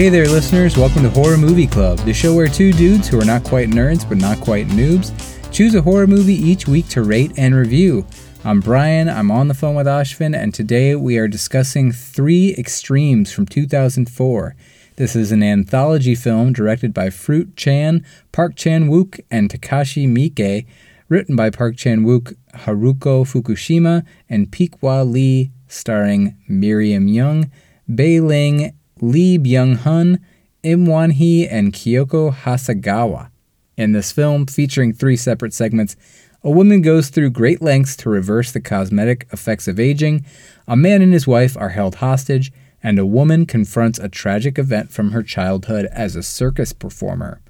Hey there, listeners. Welcome to Horror Movie Club, the show where two dudes who are not quite nerds but not quite noobs choose a horror movie each week to rate and review. I'm Brian, I'm on the phone with Ashvin, and today we are discussing Three Extremes from 2004. This is an anthology film directed by Fruit Chan, Park Chan Wook, and Takashi Miike, written by Park Chan Wook, Haruko Fukushima, and Pik-Wah Lee, starring Miriam Yeung, Bai Ling, Lee Byung Hun, Im Won Hee, and Kyoko Hasegawa. In this film, featuring three separate segments, a woman goes through great lengths to reverse the cosmetic effects of aging, a man and his wife are held hostage, and a woman confronts a tragic event from her childhood as a circus performer.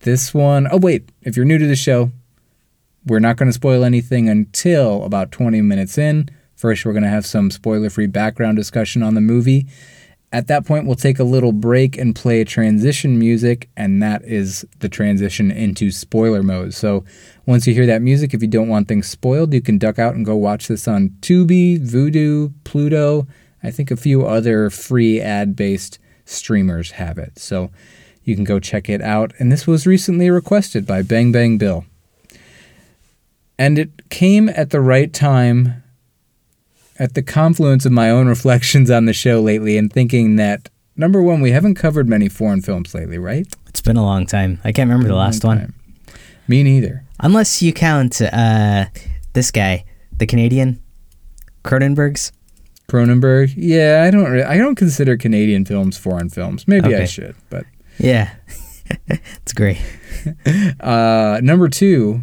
This one, oh wait, if you're new to the show, we're not going to spoil anything until about 20 minutes in. First, we're going to have some spoiler free background discussion on the movie. At that point, we'll take a little break and play transition music, and that is the transition into spoiler mode. So once you hear that music, if you don't want things spoiled, you can duck out and go watch this on Tubi, Vudu, Pluto. I think a few other free ad based streamers have it. So you can go check it out. And this was recently requested by Bang Bang Bill. And it came at the right time at the confluence of my own reflections on the show lately and thinking that number one, we haven't covered many foreign films lately, right? It's been a long time. I can't remember the last one. Me neither. Unless you count uh, this guy, the Canadian Cronenberg's. Cronenberg. Yeah, I don't. I don't consider Canadian films foreign films. Maybe okay. I should, but yeah, it's great. uh, number two,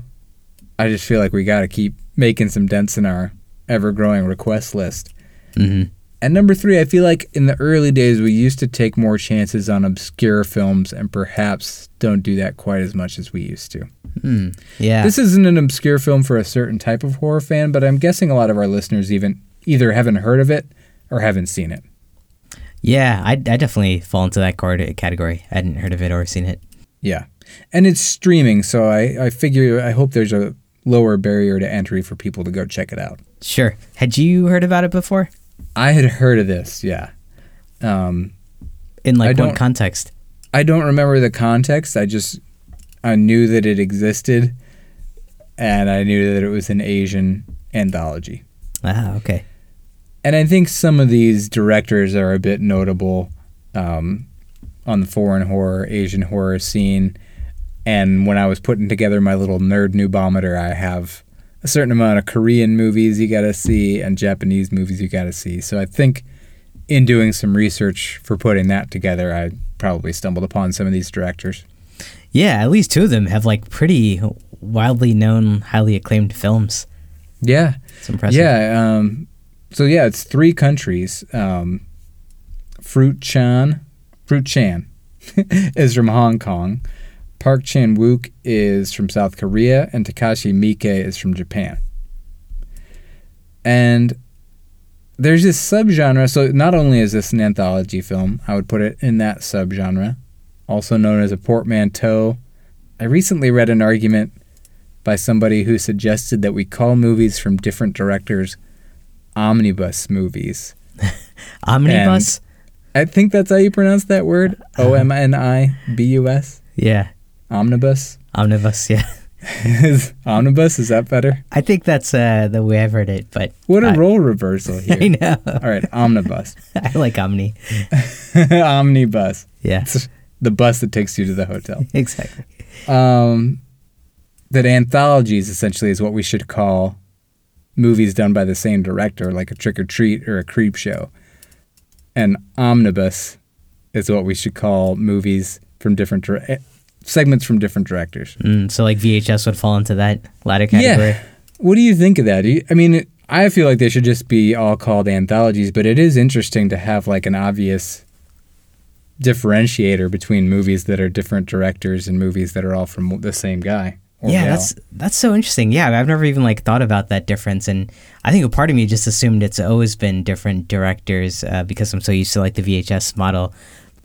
I just feel like we got to keep making some dents in our ever growing request list. Mm-hmm. And number three, I feel like in the early days we used to take more chances on obscure films and perhaps don't do that quite as much as we used to. Mm, yeah. This isn't an obscure film for a certain type of horror fan, but I'm guessing a lot of our listeners even either haven't heard of it or haven't seen it. Yeah, I, I definitely fall into that category. I hadn't heard of it or seen it. Yeah. And it's streaming, so I, I figure I hope there's a lower barrier to entry for people to go check it out. Sure. Had you heard about it before? I had heard of this, yeah. Um, In like what context? I don't remember the context. I just I knew that it existed, and I knew that it was an Asian anthology. Ah, okay. And I think some of these directors are a bit notable um, on the foreign horror, Asian horror scene. And when I was putting together my little nerd noobometer, I have a certain amount of Korean movies you got to see and Japanese movies you got to see. So I think in doing some research for putting that together, I probably stumbled upon some of these directors. Yeah, at least two of them have like pretty wildly known, highly acclaimed films. Yeah, it's impressive. Yeah. Um, so yeah, it's three countries. Um, Fruit Chan, Fruit Chan, is from Hong Kong. Park Chan Wook is from South Korea, and Takashi Miike is from Japan. And there's this subgenre. So not only is this an anthology film, I would put it in that subgenre, also known as a portmanteau. I recently read an argument by somebody who suggested that we call movies from different directors omnibus movies. omnibus? And I think that's how you pronounce that word. Uh, o M N I B U S. Yeah. Omnibus? Omnibus, yeah. is omnibus is that better? I think that's uh, the way I've heard it, but what a I, role reversal here. I know. All right, omnibus. I like omni. Omnibus. Yeah, it's the bus that takes you to the hotel. exactly. Um, that anthologies essentially is what we should call movies done by the same director, like a Trick or Treat or a Creep Show. And omnibus is what we should call movies from different segments from different directors. Mm, so like VHS would fall into that latter category. Yeah. What do you think of that? You, I mean, I feel like they should just be all called anthologies, but it is interesting to have like an obvious differentiator between movies that are different directors and movies that are all from the same guy. Yeah, gal. that's that's so interesting. Yeah, I've never even like thought about that difference, and I think a part of me just assumed it's always been different directors uh, because I'm so used to like the VHS model.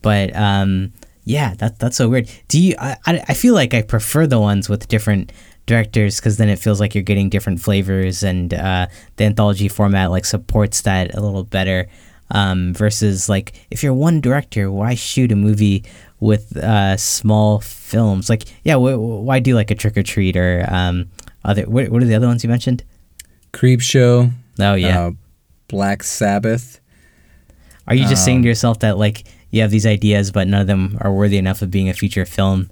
But um, yeah, that that's so weird. Do you? I I feel like I prefer the ones with different directors because then it feels like you're getting different flavors, and uh, the anthology format like supports that a little better. um, versus like if you're one director, why shoot a movie with uh, small films? Like, yeah, wh- why do like a Trick or Treat or um, other? What, what are the other ones you mentioned? Creep Show. Oh yeah. Uh, Black Sabbath. Are you just saying um, to yourself that like you have these ideas, but none of them are worthy enough of being a feature film,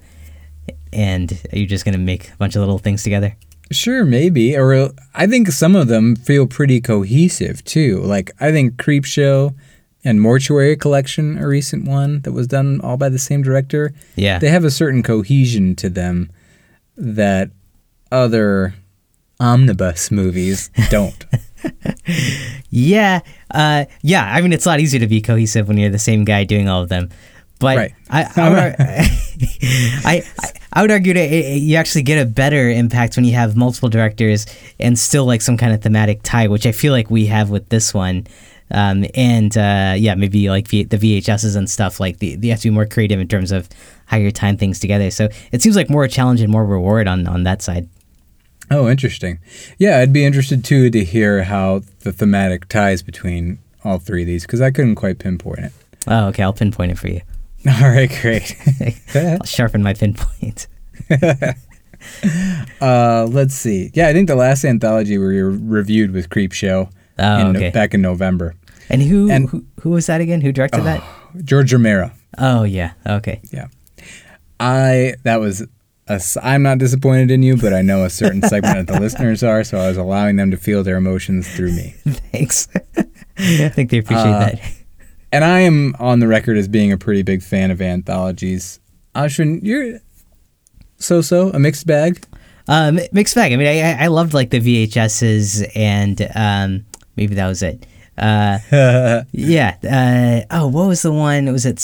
and you're just gonna make a bunch of little things together? Sure, maybe. Or I think some of them feel pretty cohesive too. Like I think Creep Show and Mortuary Collection, a recent one that was done all by the same director, Yeah. they have a certain cohesion to them that other omnibus movies don't. Yeah, uh, yeah. I mean, it's a lot easier to be cohesive when you're the same guy doing all of them. But Right. I, I, would, I, I, would argue that it- you actually get a better impact when you have multiple directors and still like some kind of thematic tie, which I feel like we have with this one. Um, and uh, yeah, maybe like v- the VHSs and stuff. Like the, you have to be more creative in terms of how you're tying things together. So it seems like more challenge and more reward on on that side. Oh, interesting. Yeah, I'd be interested too to hear how the thematic ties between all three of these because I couldn't quite pinpoint it. Oh, okay. I'll pinpoint it for you. All right, great. I'll sharpen my pinpoint. Uh, let's see. Yeah, I think the last anthology we re- reviewed was Creep Show Oh, in, okay. back in November. And who, And- who who was that again? Who directed that? George Romero. Oh yeah. Okay. Yeah. I that was I'm not disappointed in you, but I know a certain segment of the listeners are, so I was allowing them to feel their emotions through me. Thanks. I think they appreciate Uh, that. And I am on the record as being a pretty big fan of anthologies. Ashwin, you're so-so, a mixed bag. Um, mixed bag. I mean, I I- loved like the VHSs and um maybe that was it. Uh, yeah. Uh, oh, what was the one? Was it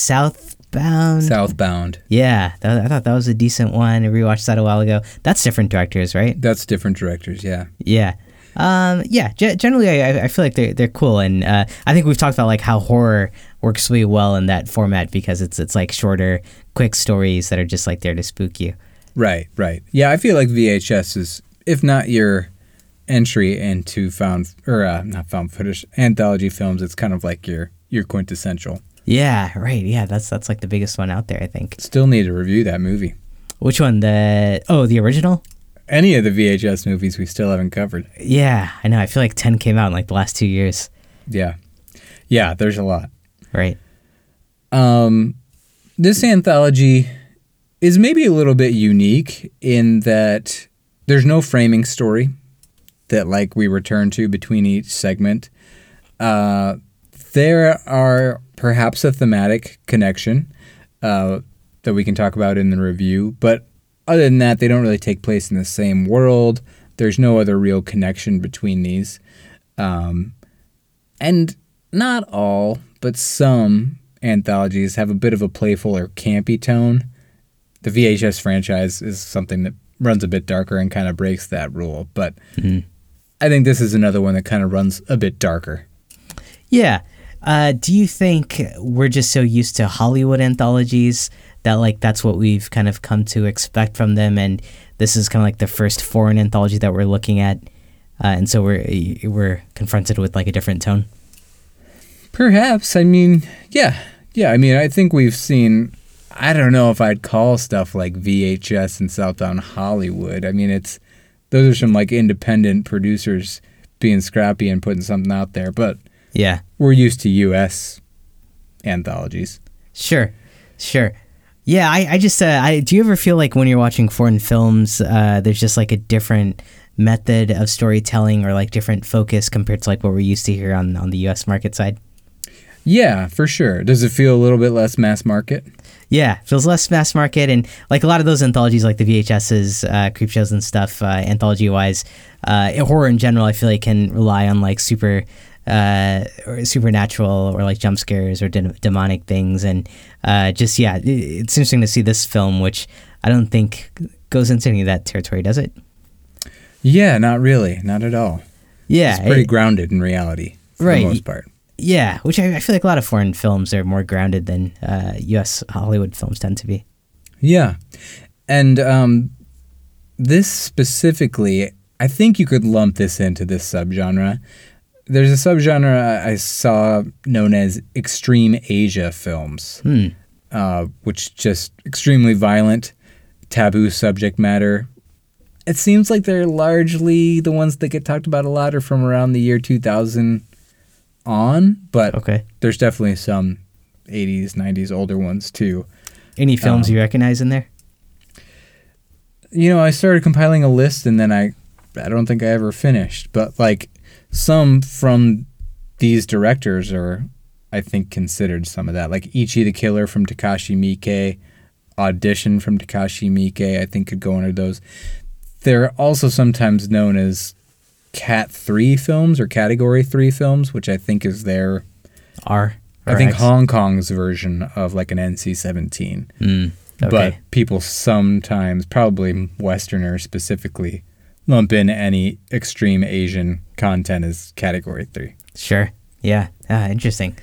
Southbound? Southbound. Yeah, that, I thought that was a decent one. I rewatched that a while ago. That's different directors, right? That's different directors, yeah. Yeah. Um, yeah, ge- generally, I, I- I feel like they're, they're cool. And uh, I think we've talked about like how horror works really well in that format because it's it's like shorter, quick stories that are just like there to spook you. Right, right. Yeah, I feel like VHS is, if not your entry into found or uh, not found footage anthology films, it's kind of like your your quintessential. Yeah, right. Yeah, that's that's like the biggest one out there, I think. Still need to review that movie. Which one? The oh, the original? Any of the VHS movies we still haven't covered. Yeah, I know. I feel like ten came out in like the last two years. Yeah, yeah. There's a lot. Right. Um, this anthology is maybe a little bit unique in that there's no framing story that like we return to between each segment. Uh, there are perhaps a thematic connection uh, that we can talk about in the review, but other than that, they don't really take place in the same world. There's no other real connection between these. Um, and not all, but some anthologies have a bit of a playful or campy tone. The VHS franchise is something that runs a bit darker and kind of breaks that rule, but Mhm. I think this is another one that kind of runs a bit darker. Yeah. Uh, do you think we're just so used to Hollywood anthologies that like that's what we've kind of come to expect from them, and this is kind of like the first foreign anthology that we're looking at, uh, and so we're we're confronted with like a different tone. Perhaps. I mean, yeah. Yeah, I mean, I think we've seen I don't know if I'd call stuff like VHS and Southbound Hollywood. I mean, it's those are some like independent producers being scrappy and putting something out there, but Yeah. we're used to US anthologies. Sure, sure. Yeah, I, I just, uh, I, do you ever feel like when you're watching foreign films, uh, there's just like a different method of storytelling or like different focus compared to like what we're used to here on, on the US market side? Yeah, for sure. Does it feel a little bit less mass market? Yeah, feels less mass market, and like a lot of those anthologies, like the VHSs, uh, creep shows and stuff, uh, anthology wise, uh, horror in general, I feel like can rely on like super, uh, or supernatural or like jump scares or de- demonic things, and uh, just yeah, it's interesting to see this film, which I don't think goes into any of that territory, does it? Yeah, not really. Not at all. Yeah, It's pretty it- grounded in reality for Right. the most part. yeah, which I, I feel like a lot of foreign films are more grounded than uh, U.S. Hollywood films tend to be. Yeah. And um, this specifically, I think you could lump this into this subgenre. There's a subgenre I- saw known as extreme Asia films, Hmm. uh, which just extremely violent, taboo subject matter. It seems like they're largely the ones that get talked about a lot are from around the year 2000 on, but Okay. there's definitely some 80s, 90s older ones too. Any films Um, you recognize in there? you know, I started compiling a list and then I I don't think I ever finished, but like some from these directors are I think considered some of that. Like Ichi the Killer from Takashi Miike, Audition from Takashi Miike, I think could go under those. They're also sometimes known as Cat 3 films or Category 3 films, which I think is their R. I think Hong Kong's version of like an NC-17 Mm, okay. but people sometimes, probably Westerners specifically, lump in any extreme Asian content as category three. Sure. Yeah. Ah, interesting.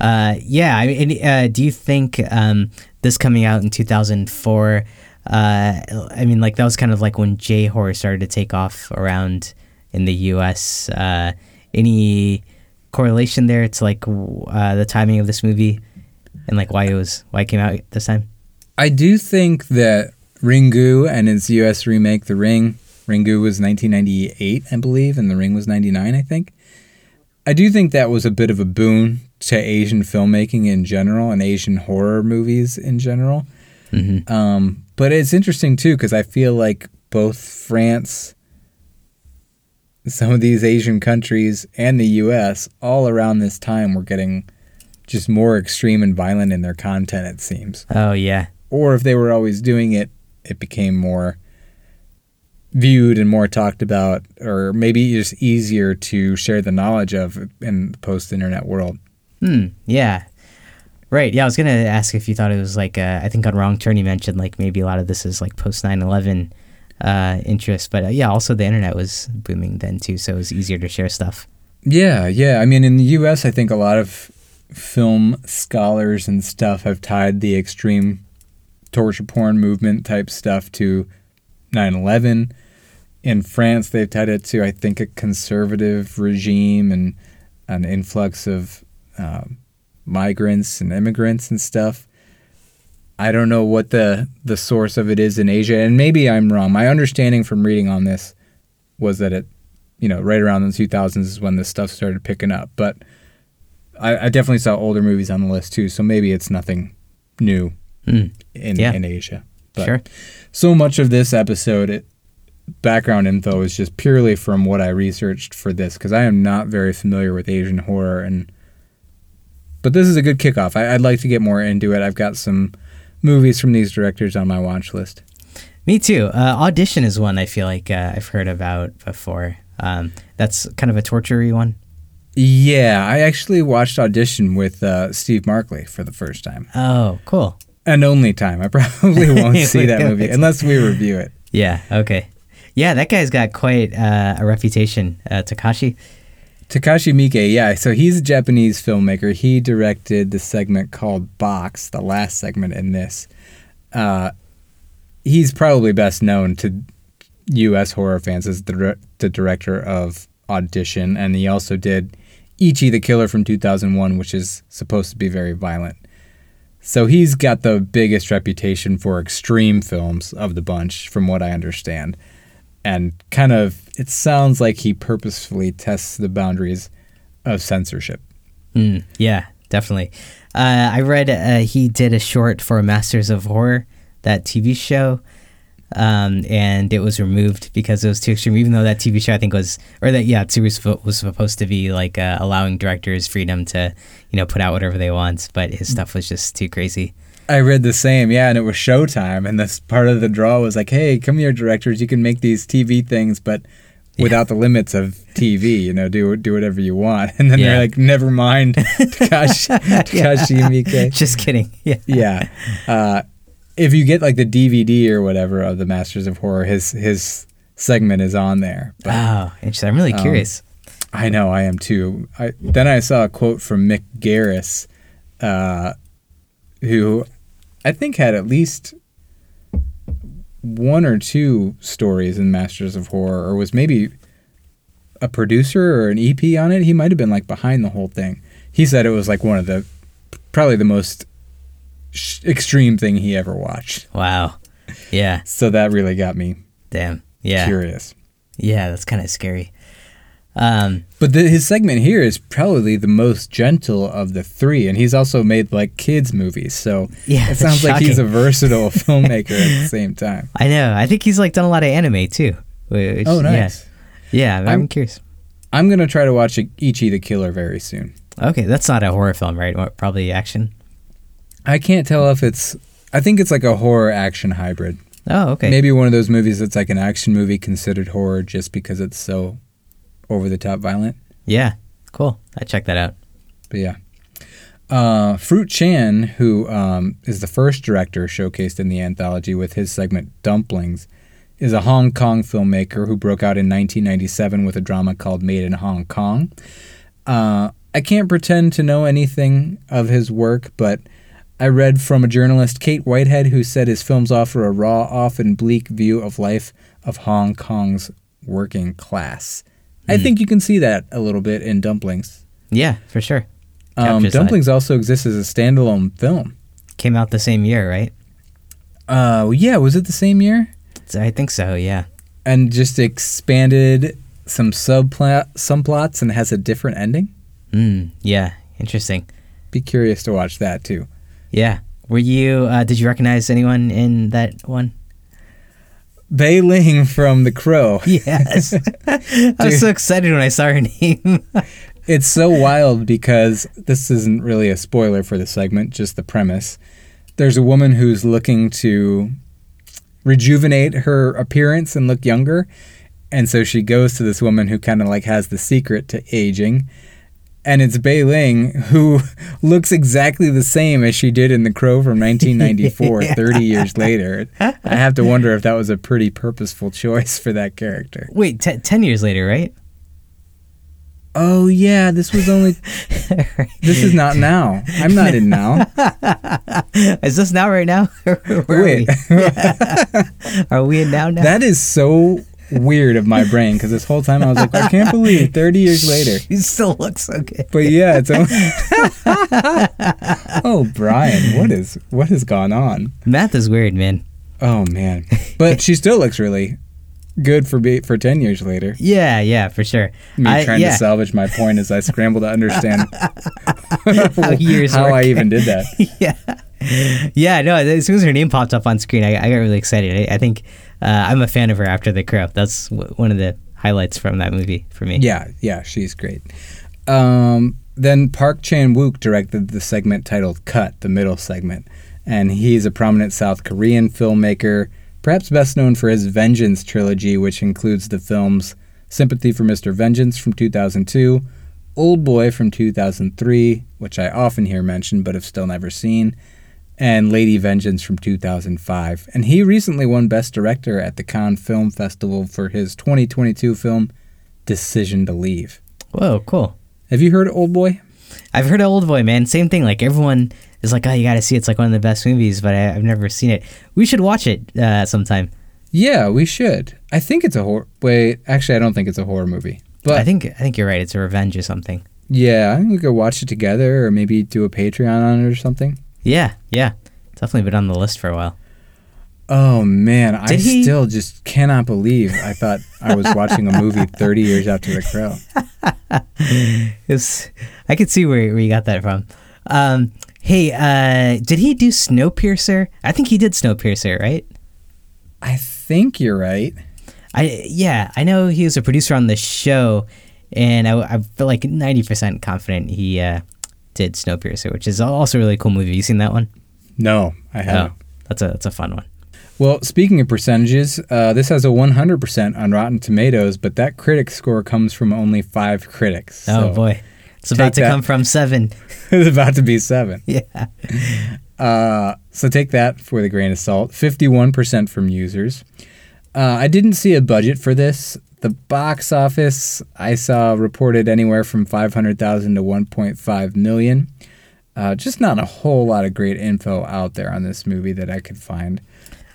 Uh, yeah. I mean, uh, do you think um, this coming out in 2004? Uh, I mean, like that was kind of like when J horror started to take off around in the U.S. Uh, any correlation there to like uh, the timing of this movie and like why it was why it came out this time? I do think that Ringu and its U.S. remake, The Ring, Ringu was 1998, I believe, and The Ring was 99, I think. I do think that was a bit of a boon to Asian filmmaking in general and Asian horror movies in general. Mm-hmm. Um, but it's interesting too because I feel like both France, some of these Asian countries, and the U.S. all around this time were getting just more extreme and violent in their content. It seems, Oh yeah. or if they were always doing it, it became more viewed and more talked about, or maybe just easier to share the knowledge of in the post-internet world. Hmm. Yeah. Right. Yeah. I was gonna ask if you thought it was like uh, I think on Wrong Turn you mentioned like maybe a lot of this is like post 9/11 uh, interest, but uh, yeah, also the internet was booming then too, so it was easier to share stuff. Yeah, yeah. I mean, in the U.S., I think a lot of film scholars and stuff have tied the extreme torture porn movement type stuff to 9/11. In France, they've tied it to, I think, a conservative regime and an influx of um, migrants and immigrants and stuff. I don't know what the the source of it is in Asia, and maybe I'm wrong. My understanding from reading on this was that it, you know, right around the 2000s is when this stuff started picking up. But I, I definitely saw older movies on the list too, so maybe it's nothing new Hmm. in Yeah. in Asia. But Sure. so much of this episode, it, background info is just purely from what I researched for this because I am not very familiar with Asian horror and. But this is a good kickoff. I, I'd like to get more into it. I've got some movies from these directors on my watch list. Me too. Uh, Audition is one I feel like uh, I've heard about before. Um, that's kind of a torture one. Yeah, I actually watched Audition with uh, Steve Markley for the first time. Oh, cool. And only time. I probably won't see that movie unless we review it. Yeah. Okay. Yeah, that guy's got quite uh, a reputation. Uh, Takashi. Takashi Miike, yeah. So he's a Japanese filmmaker. He directed the segment called Box, the last segment in this. Uh, he's probably best known to U.S. horror fans as the, the director of Audition, and he also did Ichi the Killer from 2001, which is supposed to be very violent. So he's got the biggest reputation for extreme films of the bunch, from what I understand. And kind of, it sounds like he purposefully tests the boundaries of censorship. Mm, yeah, definitely. Uh, I read uh, he did a short for Masters of Horror, that TV show, um, and it was removed because it was too extreme. Even though that TV show, I think was, or that yeah, series was was supposed to be like uh, allowing directors freedom to, you know, put out whatever they want, but his stuff was just too crazy. I read the same, yeah, and it was Showtime, and this part of the draw was like, "Hey, come here, directors, you can make these TV things, but without the limits of TV, you know, do do whatever you want." And then Yeah. they're like, "Never mind, Takashi, Takashi Miike." just kidding. Yeah. Yeah, uh, if you get like the DVD or whatever of the Masters of Horror, his his segment is on there. But Oh, interesting. I'm really Um, curious. I know I am too. I, then I saw a quote from Mick Garris, uh, who I think had at least one or two stories in Masters of Horror, or was maybe a producer or an EP on it. He might have been like behind the whole thing. He said it was like one of the probably the most sh- extreme thing he ever watched. Wow. Yeah. So that really got me Damn. Yeah. curious. Yeah, that's kind of scary. Um, But the, his segment here is probably the most gentle of the three, and he's also made like kids movies. So Yeah, it sounds like he's a versatile filmmaker at the same time. I know. I think he's like done a lot of anime too. which- Oh, nice. Yeah, yeah I'm, I'm- curious. I'm gonna try to watch Ichi the Killer very soon. Okay, that's not a horror film, right? Probably action. I can't tell if it's. I think it's like a horror action hybrid. Oh, okay. Maybe one of those movies that's like an action movie considered horror just because it's so over the top violent. Yeah, cool. I checked that out. But yeah. Uh, Fruit Chan, who um, is the first director showcased in the anthology with his segment Dumplings, is a Hong Kong filmmaker who broke out in 1997 with a drama called Made in Hong Kong. Uh, I can't pretend to know anything of his work, but I read from a journalist, Kate Whitehead, who said his films offer a raw, often bleak view of life of Hong Kong's working class. I think you can see that a little bit in Dumplings. Yeah, for sure. Um, Dumplings also exists as a standalone film. Came out the same year, right? Uh, yeah, was it the same year? I think so. Yeah. And just expanded some subplot, some plots, and has a different ending. Mm, yeah. Interesting. Be curious to watch that too. Yeah. Were you? Uh, did you recognize anyone in that one? Bai Ling from The Crow. Yes. I was so excited when I saw her name. It's so wild because this isn't really a spoiler for the segment, just the premise. There's a woman who's looking to rejuvenate her appearance and look younger. And so she goes to this woman who kind of like has the secret to aging. And it's Bai Ling who looks exactly the same as she did in The Crow from 1994, 30 years later. I have to wonder if that was a pretty purposeful choice for that character. Wait, te- ten years later, right? Oh, yeah, this was only. This is not now. I'm not in now. Is this now right now? Where are Wait. we? Are we in now now? That is so weird of my brain because this whole time I was like, I can't believe 30 years later. you still look so good. But yeah, it's only. oh, Brian, what is what has gone on? Math is weird, man. Oh man, but she still looks really good for be for 10 years later. Yeah, yeah, for sure. Me I- trying yeah. to salvage my point as I scramble to understand How years how I even did that. yeah, yeah. No, as soon as her name popped up on screen, I, I got really excited. I, I think uh, I'm a fan of her after The Crow. That's w- one of the highlights from that movie for me. Yeah, yeah, she's great. Um, then Park Chan Wook directed the segment titled Cut, the middle segment. And he's a prominent South Korean filmmaker, perhaps best known for his Vengeance trilogy, which includes the films Sympathy for Mr. Vengeance from 2002, Old Boy from 2003, which I often hear mentioned but have still never seen, and Lady Vengeance from 2005. And he recently won Best Director at the Cannes Film Festival for his 2022 film Decision to Leave. Whoa, cool. Have you heard of Old Boy? I've heard of Old Boy, man. Same thing. Like everyone is like, oh, you got to see it. It's like one of the best movies, but I, I've never seen it. We should watch it uh, sometime. Yeah, we should. I think it's a horror. Wait, actually, I don't think it's a horror movie. But I think I think you're right. It's a revenge or something. yeah, I think we could watch it together, or maybe do a Patreon on it or something. Yeah, yeah. Definitely been on the list for a while. Oh man, I he- still just cannot believe I thought I was watching a movie 30 years after The Crow. It's, I could see where, where you got that from. Um, hey, uh, did he do Snowpiercer? I think he did Snowpiercer, right? I think you're right. I yeah, I know he was a producer on the show, and I, I feel like ninety percent confident he uh, did Snowpiercer, which is also a really cool movie. You seen that one? No, I haven't. Oh, that's a that's a fun one. Well, speaking of percentages, uh, this has a 100% on Rotten Tomatoes, but that critic score comes from only five critics. Oh boy, it's about to that. come from seven. it's about to be seven. Yeah. Uh, so take that for the grain of salt. 51% from users. Uh, I didn't see a budget for this. The box office I saw reported anywhere from 500,000 to 1.5 million. Uh, just not a whole lot of great info out there on this movie that I could find.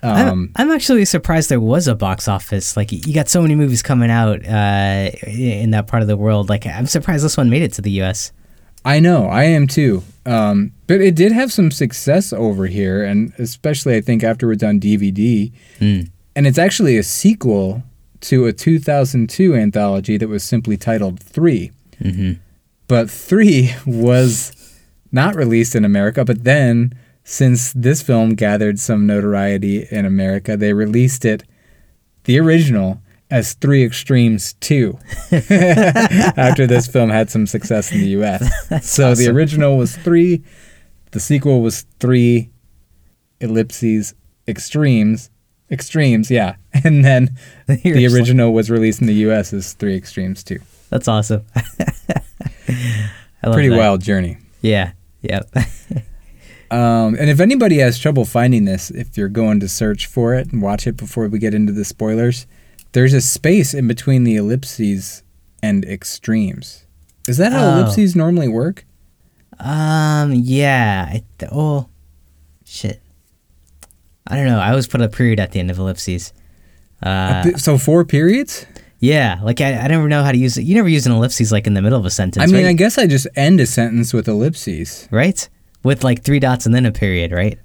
Um, I'm, I'm actually surprised there was a box office. Like you got so many movies coming out uh, in that part of the world. Like I'm surprised this one made it to the U.S. I know, I am too. Um, but it did have some success over here, and especially I think afterwards on DVD. Mm. And it's actually a sequel to a 2002 anthology that was simply titled 3. Mm-hmm. But 3 was not released in America, but then since this film gathered some notoriety in America, they released it, the original, as Three Extremes 2 after this film had some success in the US. so the original was 3, the sequel was 3 ellipses extremes. Extremes, yeah. And then the You're like- original was released in the US as 3 Extremes too. That's awesome. I love Pretty that. wild journey. Yeah. Yep. Um, and if anybody has trouble finding this, if you're going to search for it and watch it before we get into the spoilers, there's a space in between the ellipses and extremes. Is that how Oh. ellipses normally work? um. Yeah. I th- oh, shit. I don't know. I always put a period at the end of ellipses. Uh, so four periods? yeah. Like I, I never know how to use it. You never use an ellipses like in the middle of a sentence. I mean, right? I guess I just end a sentence with ellipses. right? With like three dots and then a period, right?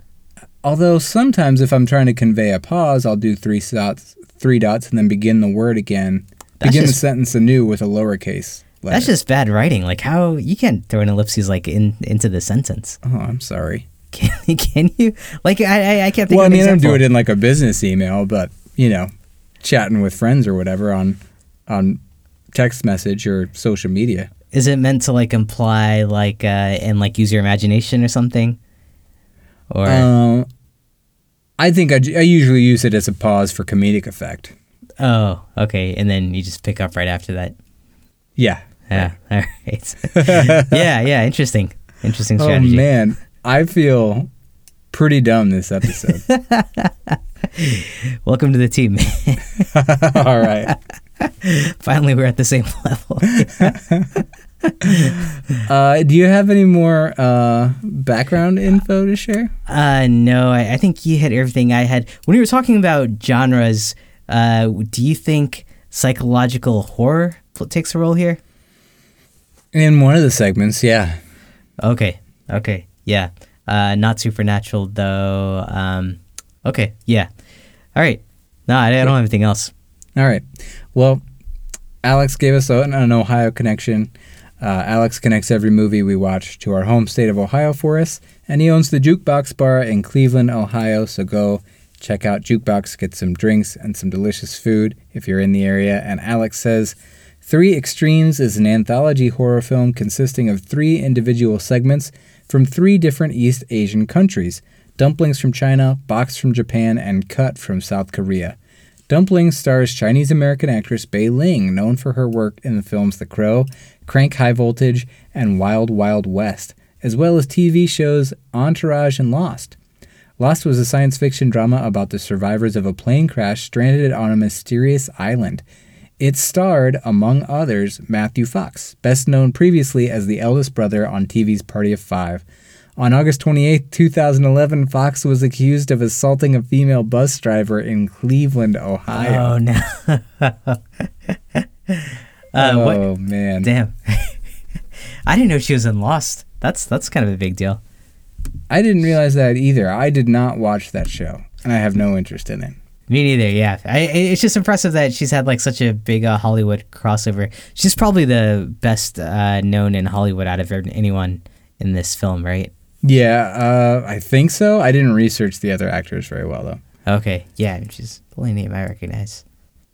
Although sometimes if I'm trying to convey a pause, I'll do three dots, three dots, and then begin the word again. That's begin just- the sentence anew with a lowercase. Letter. That's just bad writing. Like how you can't throw an ellipses like in into the sentence. Oh, I'm sorry. Can, can you? Like I I, I can't think Well, I of an mean, I don't do it in like a business email, but you know, chatting with friends or whatever on on text message or social media. Is it meant to like imply like uh and like use your imagination or something? Or Um, I think I, I usually use it as a pause for comedic effect. oh, okay, and then you just pick up right after that. Yeah. Yeah, all right. yeah, yeah, interesting, interesting Oh man, I feel pretty dumb this episode. Welcome to the team. All right. Finally, we're at the same level. Uh, do you have any more uh, background info to share? Uh, no, I, I think you hit everything I had. When we were talking about genres, uh, do you think psychological horror takes a role here? In one of the segments, yeah. Okay, okay, yeah. Uh, not supernatural though. Um, okay, yeah. All right. No, I, I don't have anything else. All right. Well, Alex gave us an, Ohio connection. Uh, Alex connects every movie we watch to our home state of Ohio for us, and he owns the Jukebox Bar in Cleveland, Ohio. So go check out Jukebox, get some drinks and some delicious food if you're in the area. And Alex says, Three Extremes is an anthology horror film consisting of three individual segments from three different East Asian countries dumplings from China, box from Japan, and cut from South Korea. Dumplings stars Chinese American actress Bai Ling, known for her work in the films The Crow, Crank High Voltage, and Wild Wild West, as well as TV shows Entourage and Lost. Lost was a science fiction drama about the survivors of a plane crash stranded on a mysterious island. It starred, among others, Matthew Fox, best known previously as the eldest brother on TV's Party of Five. On August 28, 2011, Fox was accused of assaulting a female bus driver in Cleveland, Ohio. Oh no. uh, what? oh, man. Damn. I didn't know she was in Lost. That's that's kind of a big deal. I didn't realize that either. I did not watch that show, and I have no interest in it. Me neither. Yeah, I, it's just impressive that she's had like such a big uh, Hollywood crossover. She's probably the best uh, known in Hollywood out of anyone in this film, right? Yeah, uh, I think so. I didn't research the other actors very well, though. Okay, yeah, she's the only name I recognize.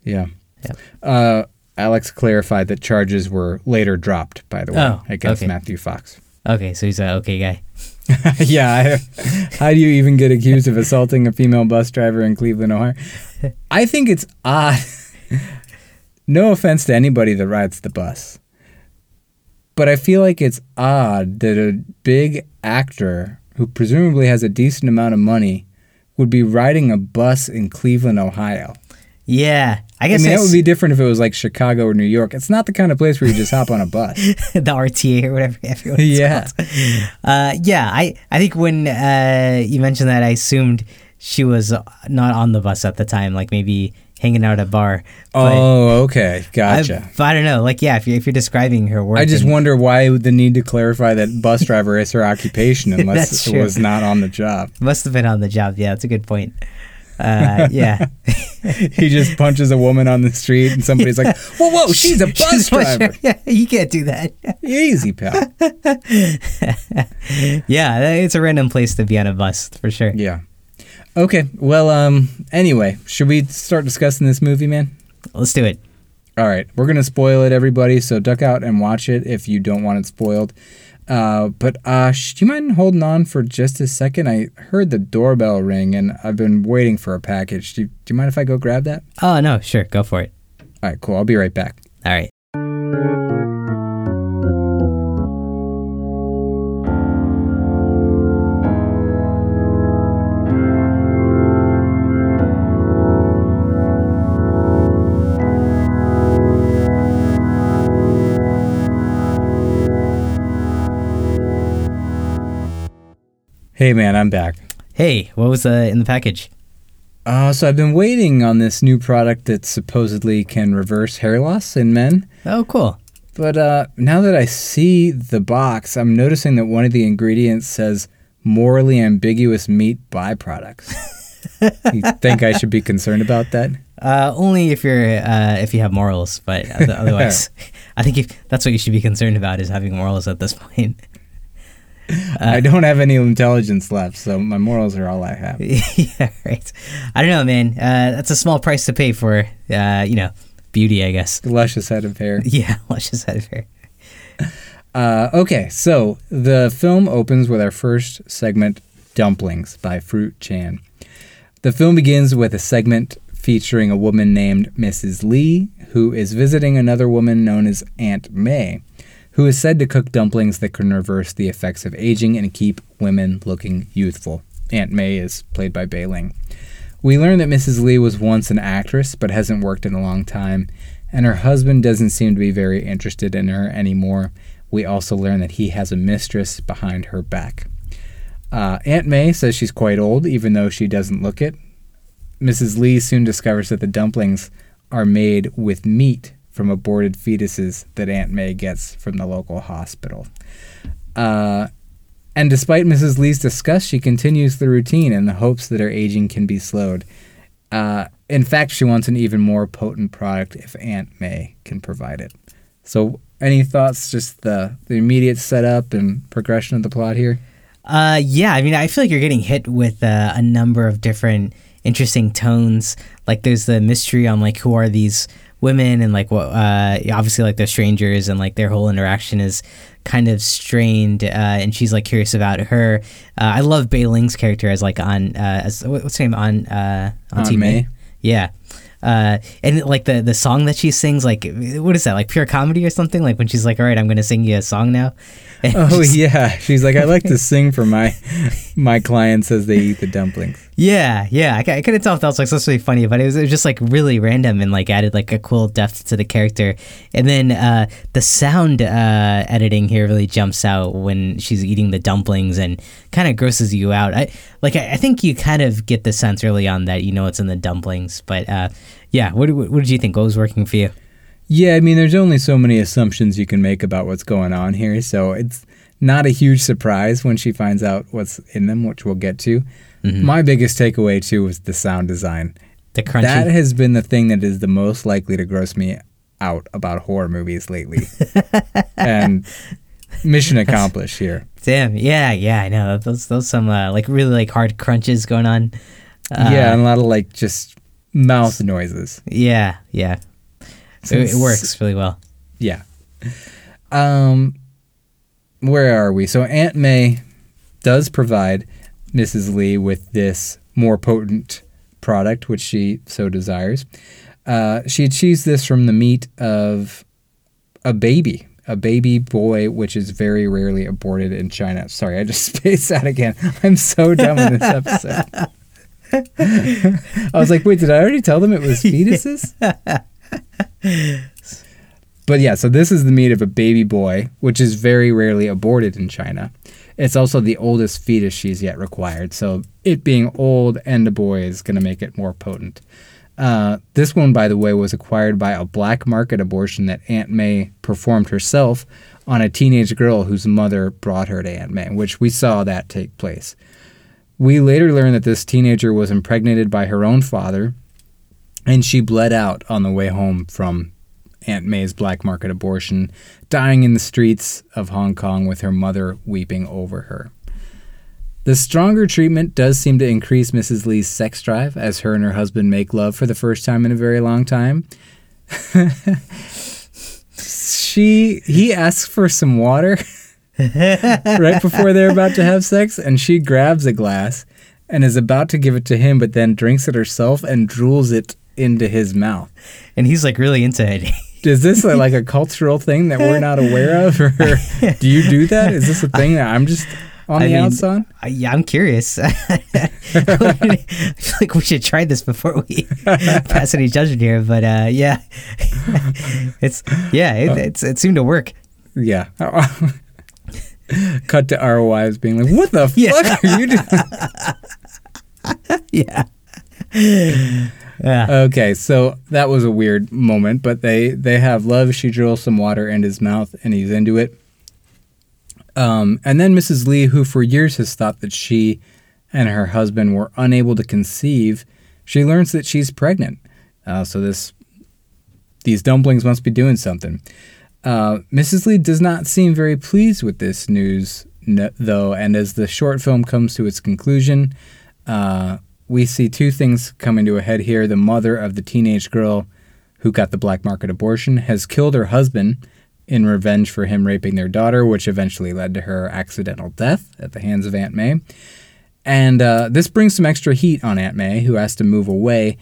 Yeah. Yep. Uh, Alex clarified that charges were later dropped, by the way, Oh, against okay. Matthew Fox. Okay, so he's a okay guy. yeah. I, how do you even get accused of assaulting a female bus driver in Cleveland, Ohio? I think it's odd. no offense to anybody that rides the bus, but I feel like it's odd that a big actor who presumably has a decent amount of money would be riding a bus in Cleveland, Ohio. Yeah, I I mean, that would be different if it was like Chicago or New York. It's not the kind of place where you just hop on a bus. the RTA or whatever everyone. Yeah. Uh, yeah, I I think when uh, you mentioned that, I assumed she was not on the bus at the time, like maybe hanging out at a bar. But oh, okay, I, gotcha. but I don't know. Like, yeah, if you're, if you're describing her work, I just and- wonder why the need to clarify that bus driver is her occupation unless it was not on the job. must have been on the job. Yeah, that's a good point. Uh, yeah. He just punches a woman on the street and somebody's like, "Whoa, whoa, she's a bus She's driver." Yeah, you can't do that. Easy, pal. yeah, it's a random place to be on a bus for sure. Yeah. Okay. Well, um. Anyway, should we start discussing this movie, man? Let's do it. All right, we're gonna spoil it, everybody. So duck out and watch it if you don't want it spoiled. Uh, but Ash, do you mind holding on for just a second? I heard the doorbell ring, and I've been waiting for a package. Do you, do you mind if I go grab that? Oh no, sure, go for it. All right, cool. I'll be right back. All right. Hey, man, I'm back. Hey, what was uh, in the package? Uh, so I've been waiting on this new product that supposedly can reverse hair loss in men. Oh, cool. But uh, now that I see the box, I'm noticing that one of the ingredients says morally ambiguous meat byproducts. you think I should be concerned about that? Uh, only if you're uh, if you have morals, but otherwise, I think if, that's what you should be concerned about is having morals at this point. I don't have any intelligence left, so my morals are all I have. yeah, right. I don't know, man. Uh, that's a small price to pay for, uh, you know, beauty, I guess. Luscious head of hair. Yeah, just head fair. Uh, okay, so the film opens with our first segment, Dumplings by Fruit Chan. The film begins with a segment featuring a woman named Mrs. Lee, who is visiting another woman known as Aunt May, who is said to cook dumplings that can reverse the effects of aging and keep women looking youthful. Aunt May is played by Bai Ling. We learn that Mrs. Lee was once an actress but hasn't worked in a long time, and her husband doesn't seem to be very interested in her anymore. We also learn that he has a mistress behind her back. Uh, Aunt May says she's quite old, even though she doesn't look it. Mrs. Lee soon discovers that the dumplings are made with meat from aborted fetuses that Aunt May gets from the local hospital. Uh, and despite Mrs. Lee's disgust, she continues the routine in the hopes that her aging can be slowed. Uh, in fact, she wants an even more potent product if Aunt May can provide it. So, any thoughts? Just the, the immediate setup and progression of the plot here? Uh, yeah, I mean, I feel like you're getting hit with uh, a number of different interesting tones. Like, there's the mystery on like who are these women, and like what, uh, obviously like they're strangers, and like their whole interaction is kind of strained. Uh, and she's like curious about her. Uh, I love Bai Ling's character as like on uh, as what's her name on uh on Aunt Team May? May. Yeah. Uh, and like the the song that she sings, like what is that, like pure comedy or something? Like when she's like, "All right, I'm gonna sing you a song now." And Oh just- yeah, she's like I like to sing for my my clients as they eat the dumplings. Yeah, yeah. I, I couldn't tell if that was like supposed to be funny, but it was, it was just like really random and like added like a cool depth to the character. And then uh, the sound uh, editing here really jumps out when she's eating the dumplings and kind of grosses you out. I like. I, I think you kind of get the sense early on that you know it's in the dumplings. But uh, yeah, what, what what did you think? What was working for you? Yeah, I mean, there's only so many assumptions you can make about what's going on here, so it's not a huge surprise when she finds out what's in them, which we'll get to. My biggest takeaway too was the sound design. The crunchy. That has been the thing that is the most likely to gross me out about horror movies lately. and mission accomplished here. Damn. Yeah, yeah. I know those those some uh, like really like hard crunches going on. Uh, yeah, and a lot of like just mouth noises. Yeah. Yeah. So it, it works really well. Yeah. Um, where are we? So Aunt May does provide Mrs. Lee with this more potent product, which she so desires. Uh, she achieves this from the meat of a baby, a baby boy, which is very rarely aborted in China. Sorry, I just spaced out again. I'm so dumb with this episode. I was like, wait, did I already tell them it was fetuses? but yeah, so this is the meat of a baby boy, which is very rarely aborted in China. It's also the oldest fetus she's yet required, so it being old and a boy is going to make it more potent. Uh, this one, by the way, was acquired by a black market abortion that Aunt Mei performed herself on a teenage girl whose mother brought her to Aunt Mei, which we saw that take place. We later learned that this teenager was impregnated by her own father, and she bled out on the way home from Aunt Mei's black market abortion, dying in the streets of Hong Kong with her mother weeping over her. The stronger treatment does seem to increase Mrs. Lee's sex drive as her and her husband make love for the first time in a very long time. she he asks for some water right before they're about to have sex and she grabs a glass and is about to give it to him but then drinks it herself and drools it into his mouth. And he's like really into it. Is this a, like a cultural thing that we're not aware of, or do you do that? Is this a thing that I'm just on I the mean, outs on? I, yeah, I'm curious. I feel like we should try this before we pass any judgment here. But uh, yeah, it's yeah, it, it's it seemed to work. Yeah. Cut to our wives being like, "What the Yeah. fuck are you doing?" Yeah, yeah, Okay, so that was a weird moment, but they they have love. She drills some water in his mouth, and he's into it. Um, and then Mrs. Lee, who for years has thought that she and her husband were unable to conceive, she learns that she's pregnant. Uh, so this these dumplings must be doing something. Uh, Mrs. Lee does not seem very pleased with this news, though, and as the short film comes to its conclusion, uh, we see two things coming to a head here. The mother of the teenage girl who got the black market abortion has killed her husband in revenge for him raping their daughter, which eventually led to her accidental death at the hands of Aunt Mei. And uh, this brings some extra heat on Aunt Mei, who has to move away.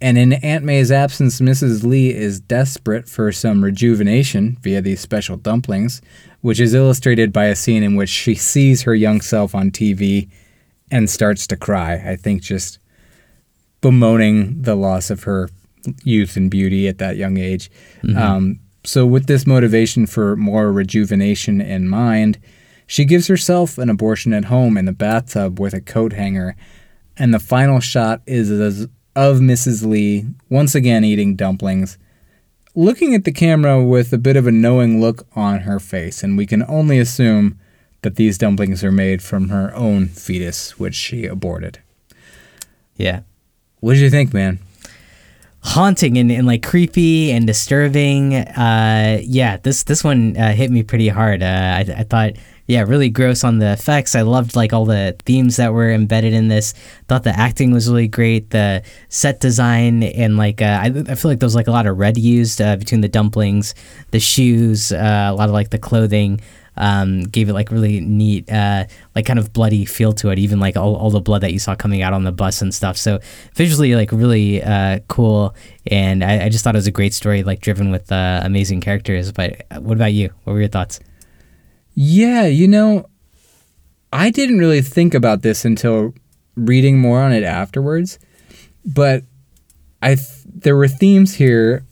And in Aunt Mei's absence, Mrs. Lee is desperate for some rejuvenation via these special dumplings, which is illustrated by a scene in which she sees her young self on TV and starts to cry. I think just bemoaning the loss of her youth and beauty at that young age. Um, so, with this motivation for more rejuvenation in mind, she gives herself an abortion at home in the bathtub with a coat hanger. And the final shot is of Mrs. Lee once again eating dumplings, looking at the camera with a bit of a knowing look on her face. And we can only assume that these dumplings are made from her own fetus, which she aborted. yeah. What did you think, man? haunting and, and like creepy and disturbing. Uh, yeah, this this one uh, hit me pretty hard. Uh, I, I thought, yeah, really gross on the effects. I loved like all the themes that were embedded in this. Thought the acting was really great. The set design and like uh, I, I feel like there was like a lot of red used uh, between the dumplings, the shoes, uh, a lot of like the clothing. Um, gave it like really neat, uh, like kind of bloody feel to it. Even like all, all the blood that you saw coming out on the bus and stuff. So visually, like really uh, cool. And I, I just thought it was a great story, like driven with uh, amazing characters. But uh, what about you? What were your thoughts? Yeah, you know, I didn't really think about this until reading more on it afterwards, but I th- there were themes here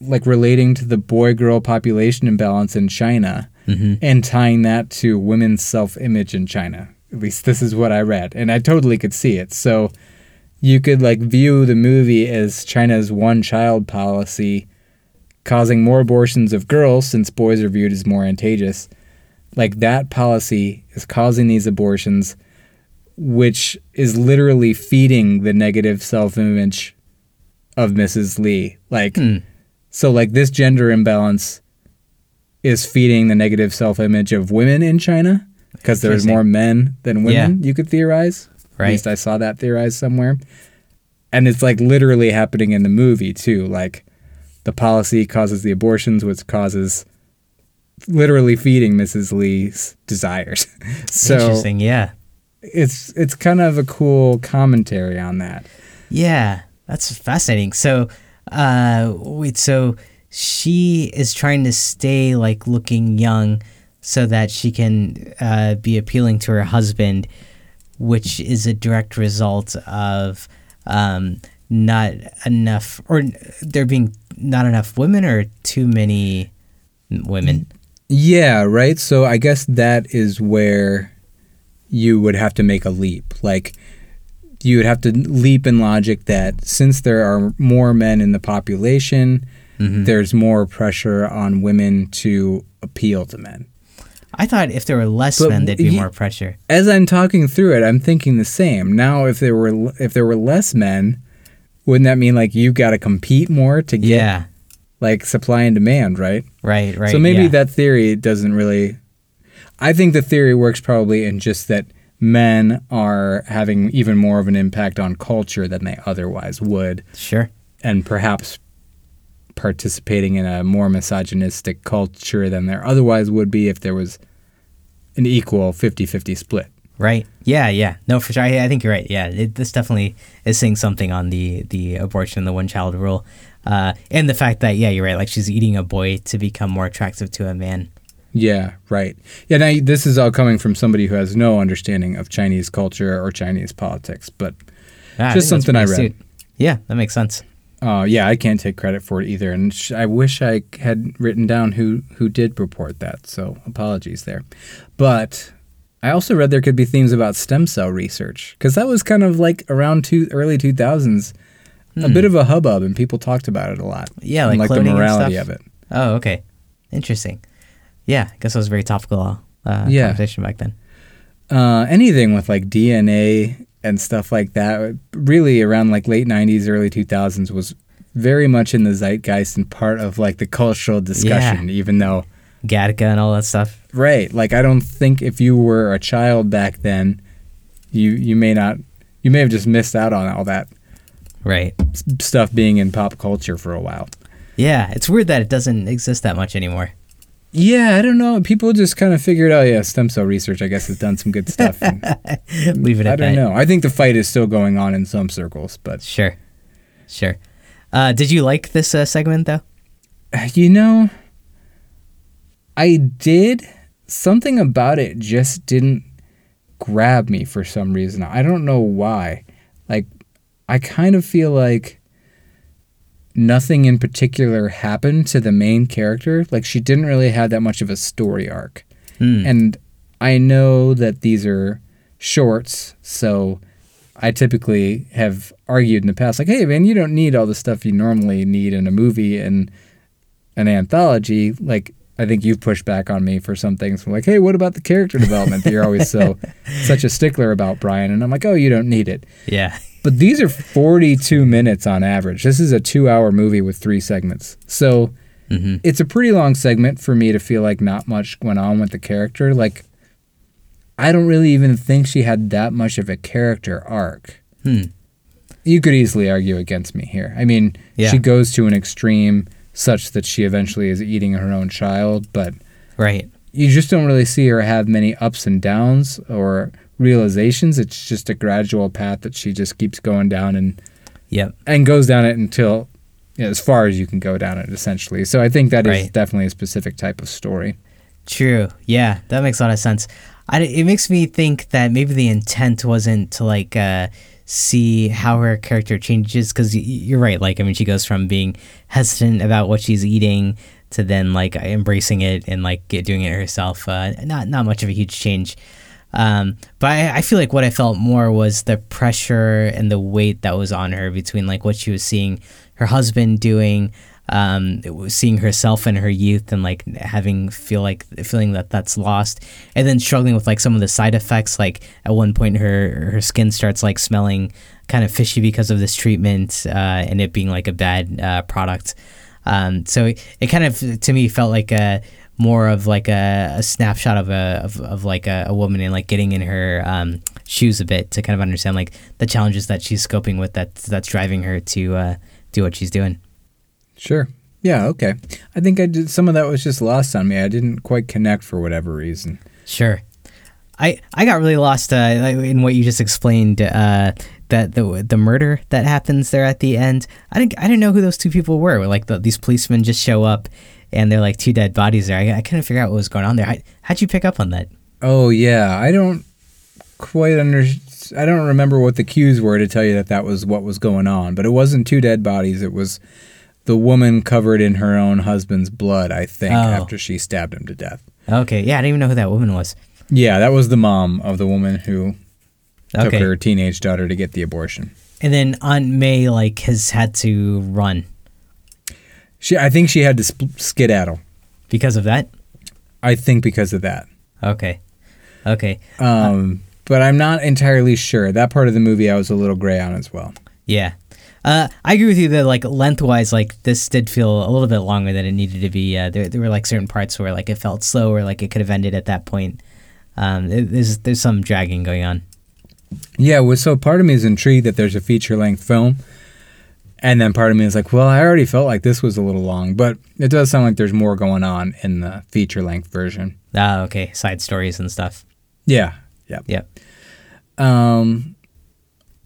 like relating to the boy girl population imbalance in China Mm-hmm. and tying that to women's self-image in China. At least this is what I read, and I totally could see it. So you could like view the movie as China's one child policy causing more abortions of girls since boys are viewed as more contagious like that policy is causing these abortions which is literally feeding the negative self-image of Mrs. Lee like hmm. so like this gender imbalance is feeding the negative self-image of women in China because there's more men than women you could theorize at least I saw that theorized somewhere and it's like literally happening in the movie too like the policy causes the abortions which causes literally feeding Mrs. Lee's desires. so Interesting. Yeah. it's it's kind of a cool commentary on that. Yeah, that's fascinating. So, uh, wait, so she is trying to stay like looking young so that she can uh, be appealing to her husband, which is a direct result of um, not enough, or there being not enough women, or too many women. Yeah, right. So I guess that is where you would have to make a leap. Like you would have to leap in logic that since there are more men in the population, Mm-hmm. there's more pressure on women to appeal to men. I thought if there were less But men, there'd be ye- more pressure. As I'm talking through it, I'm thinking the same. Now, if there were if there were less men, wouldn't that mean like you've got to compete more to get Yeah, like supply and demand, right? right, right. so maybe yeah. that theory doesn't really. I think the theory works probably in just that men are having even more of an impact on culture than they otherwise would, Sure. and perhaps participating in a more misogynistic culture than there otherwise would be if there was an equal 50-50 split. Right. Yeah. Yeah. No, for sure. I, I think you're right. Yeah. It, this definitely is saying something on the the abortion, the one child rule, uh, and the fact that yeah, you're right. Like she's eating a boy to become more attractive to a man. Yeah, right. Yeah, now this is all coming from somebody who has no understanding of Chinese culture or Chinese politics, but Ah, Just something I read. astute. Yeah, that makes sense. Uh, yeah, I can't take credit for it either. And sh- I wish I had written down who who did report that. So apologies there. But I also read there could be themes about stem cell research because that was kind of like around two early two thousands, a bit of a hubbub, and people talked about it a lot. Hmm. Yeah, and like like the cloning and morality stuff. of it. Oh, okay. Interesting. Yeah, I guess it was a very topical uh, Yeah. conversation back then. uh, anything with like DNA and stuff like that, really around like late 90s, early 2000s was very much in the zeitgeist and part of like the cultural discussion, even though, Gattaca and all that stuff. right, like I don't think if you were a child back then, you, you may not, you may have just missed out on all that Right. stuff being in pop culture for a while. Yeah, it's weird that it doesn't exist that much anymore. Yeah, I don't know. People just kind of figured, oh yeah, stem cell research, I guess, has done some good stuff. Leave it at I don't know. I think the fight is still going on in some circles, but Sure. Sure. Uh, did you like this uh, segment though? You know, I did. Something about it just didn't grab me for some reason. I don't know why. Like, I kind of feel like nothing in particular happened to the main character. Like, she didn't really have that much of a story arc. Hmm. And I know that these are shorts, so I typically have argued in the past, like, hey, man, you don't need all the stuff you normally need in a movie and an anthology. Like, I think you've pushed back on me for some things. I'm like, hey, what about the character development that you're always so such a stickler about, Brian? And I'm like, oh, you don't need it. yeah. But these are 42 minutes on average. This is a two hour movie with three segments. So hmm it's a pretty long segment for me to feel like not much went on with the character. Like, I don't really even think she had that much of a character arc. Hmm. You could easily argue against me here. I mean, Yeah. she goes to an extreme such that she eventually is eating her own child, but Right. you just don't really see her have many ups and downs or realizations. It's just a gradual path that she just keeps going down and Yep. and goes down it until you know, as far as you can go down it essentially. So I think that is Right. definitely a specific type of story. True. Yeah, that makes a lot of sense. I, it makes me think that maybe the intent wasn't to like uh, see how her character changes because you're right. Like, I mean, she goes from being hesitant about what she's eating to then like embracing it and like doing it herself. Uh, not not much of a huge change. Um, but I, I feel like what I felt more was the pressure and the weight that was on her between like what she was seeing her husband doing, um, seeing herself in her youth and like having feel like feeling that that's lost, and then struggling with like some of the side effects. Like at one point, her her skin starts like smelling kind of fishy because of this treatment, uh, and it being like a bad uh, product. Um, so it, it kind of to me felt like a more of like a, a snapshot of a of, of like a, a woman and like getting in her um, shoes a bit to kind of understand like the challenges that she's scoping with that that's driving her to uh, do what she's doing. Sure. Yeah, okay. I think I did some of that was just lost on me. I didn't quite connect for whatever reason. Sure. I I got really lost uh, in what you just explained. Uh, that the the murder that happens there at the end. I didn't I didn't know who those two people were. Like the, these policemen just show up, and they're like two dead bodies there. I, I couldn't figure out what was going on there. How, how'd you pick up on that? Oh yeah, I don't quite under I don't remember what the cues were to tell you that that was what was going on, but it wasn't two dead bodies. It was the woman covered in her own husband's blood, I think, Oh. after she stabbed him to death. Okay, yeah, I didn't even know who that woman was. Yeah, that was the mom of the woman who took her teenage daughter to get the abortion. and then Aunt Mei like has had to run She, I think she had to sp- skedaddle. because of that. I think because of that. Okay, okay, Um, but I'm not entirely sure. That part of the movie I was a little gray on as well. yeah. Uh, I agree with you that like lengthwise, like this did feel a little bit longer than it needed to be. Uh, there, there were like certain parts where like it felt slow, or like it could have ended at that point. Um, it- there's there's some dragging going on. Yeah, well, so part of me is intrigued that there's a feature length film. And then part of me is like, well, I already felt like this was a little long, but it does sound like there's more going on in the feature length version. Ah, okay, side stories and stuff. Yeah. Yeah. Yeah. Um,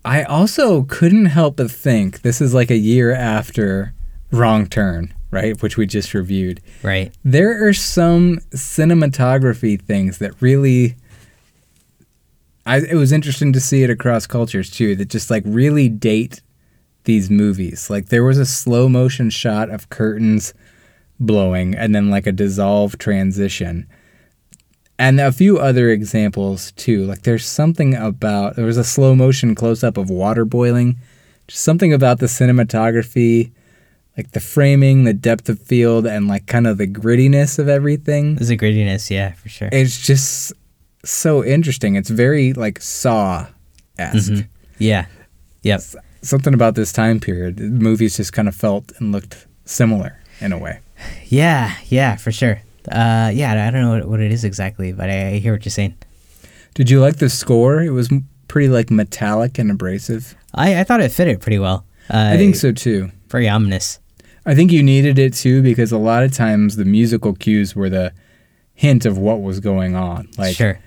I also couldn't help but think this is like a year after Wrong Turn, right? Which we just reviewed. Right. There are some cinematography things that really. I, it was interesting to see it across cultures too, that just like really date these movies. Like there was a slow motion shot of curtains blowing and then like a dissolve transition. And a few other examples too. Like there's something about there was a slow motion close up of water boiling. Just something about the cinematography, like the framing, the depth of field, and like kind of the grittiness of everything. There's a grittiness, yeah, for sure. It's just so interesting. It's very like Saw esque. Mhm. Yeah. Yep. Something about this time period. The movies just kind of felt and looked similar in a way. Yeah, yeah, for sure. Uh, yeah, I don't know what, what it is exactly, but I, I hear what you're saying. Did you like the score? It was pretty like metallic and abrasive. I, I thought it fit it pretty well. Uh, I think so too. Very ominous. I think you needed it too because a lot of times the musical cues were the hint of what was going on. Like sure.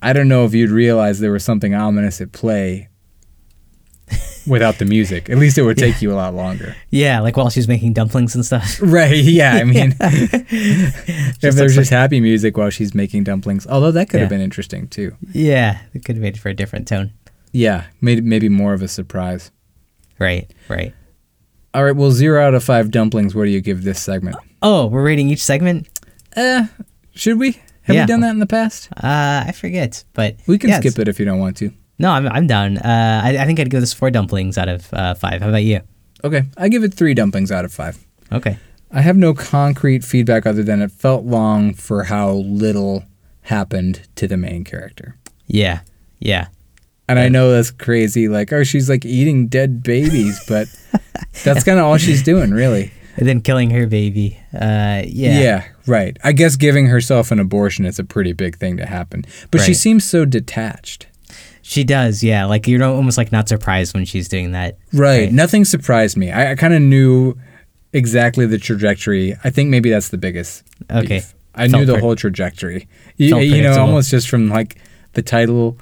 I don't know if you'd realize there was something ominous at play without the music. At least it would take you a lot longer. Yeah, like while she's making dumplings and stuff. Right. Yeah. I mean, if there's just happy music while she's making dumplings, although that could have been interesting too. yeah, it could have made for a different tone. Yeah. Made maybe more of a surprise. Right, right. All right. Well, zero out of five dumplings. What do you give this segment? Oh, we're rating each segment? Uh, should we? Have Yeah. we done that in the past? Uh, I forget, but We can yeah, skip it if you don't want to. No, I'm, I'm down. Uh, I, I think I'd give this four dumplings out of uh, five. How about you? Okay. I give it three dumplings out of five. Okay. I have no concrete feedback other than it felt long for how little happened to the main character. Yeah, yeah. And I know that's crazy, like, oh, she's like eating dead babies, but that's kind of all she's doing, really. And then killing her baby. Uh, yeah. Yeah, right. I guess giving herself an abortion is a pretty big thing to happen. But she seems so detached. She does, yeah. Like you're almost like not surprised when she's doing that. Right. Right. Nothing surprised me. I, I kind of knew exactly the trajectory. I think maybe that's the biggest. Okay. beef. I knew the pre- whole trajectory. You, you know, almost just from like the title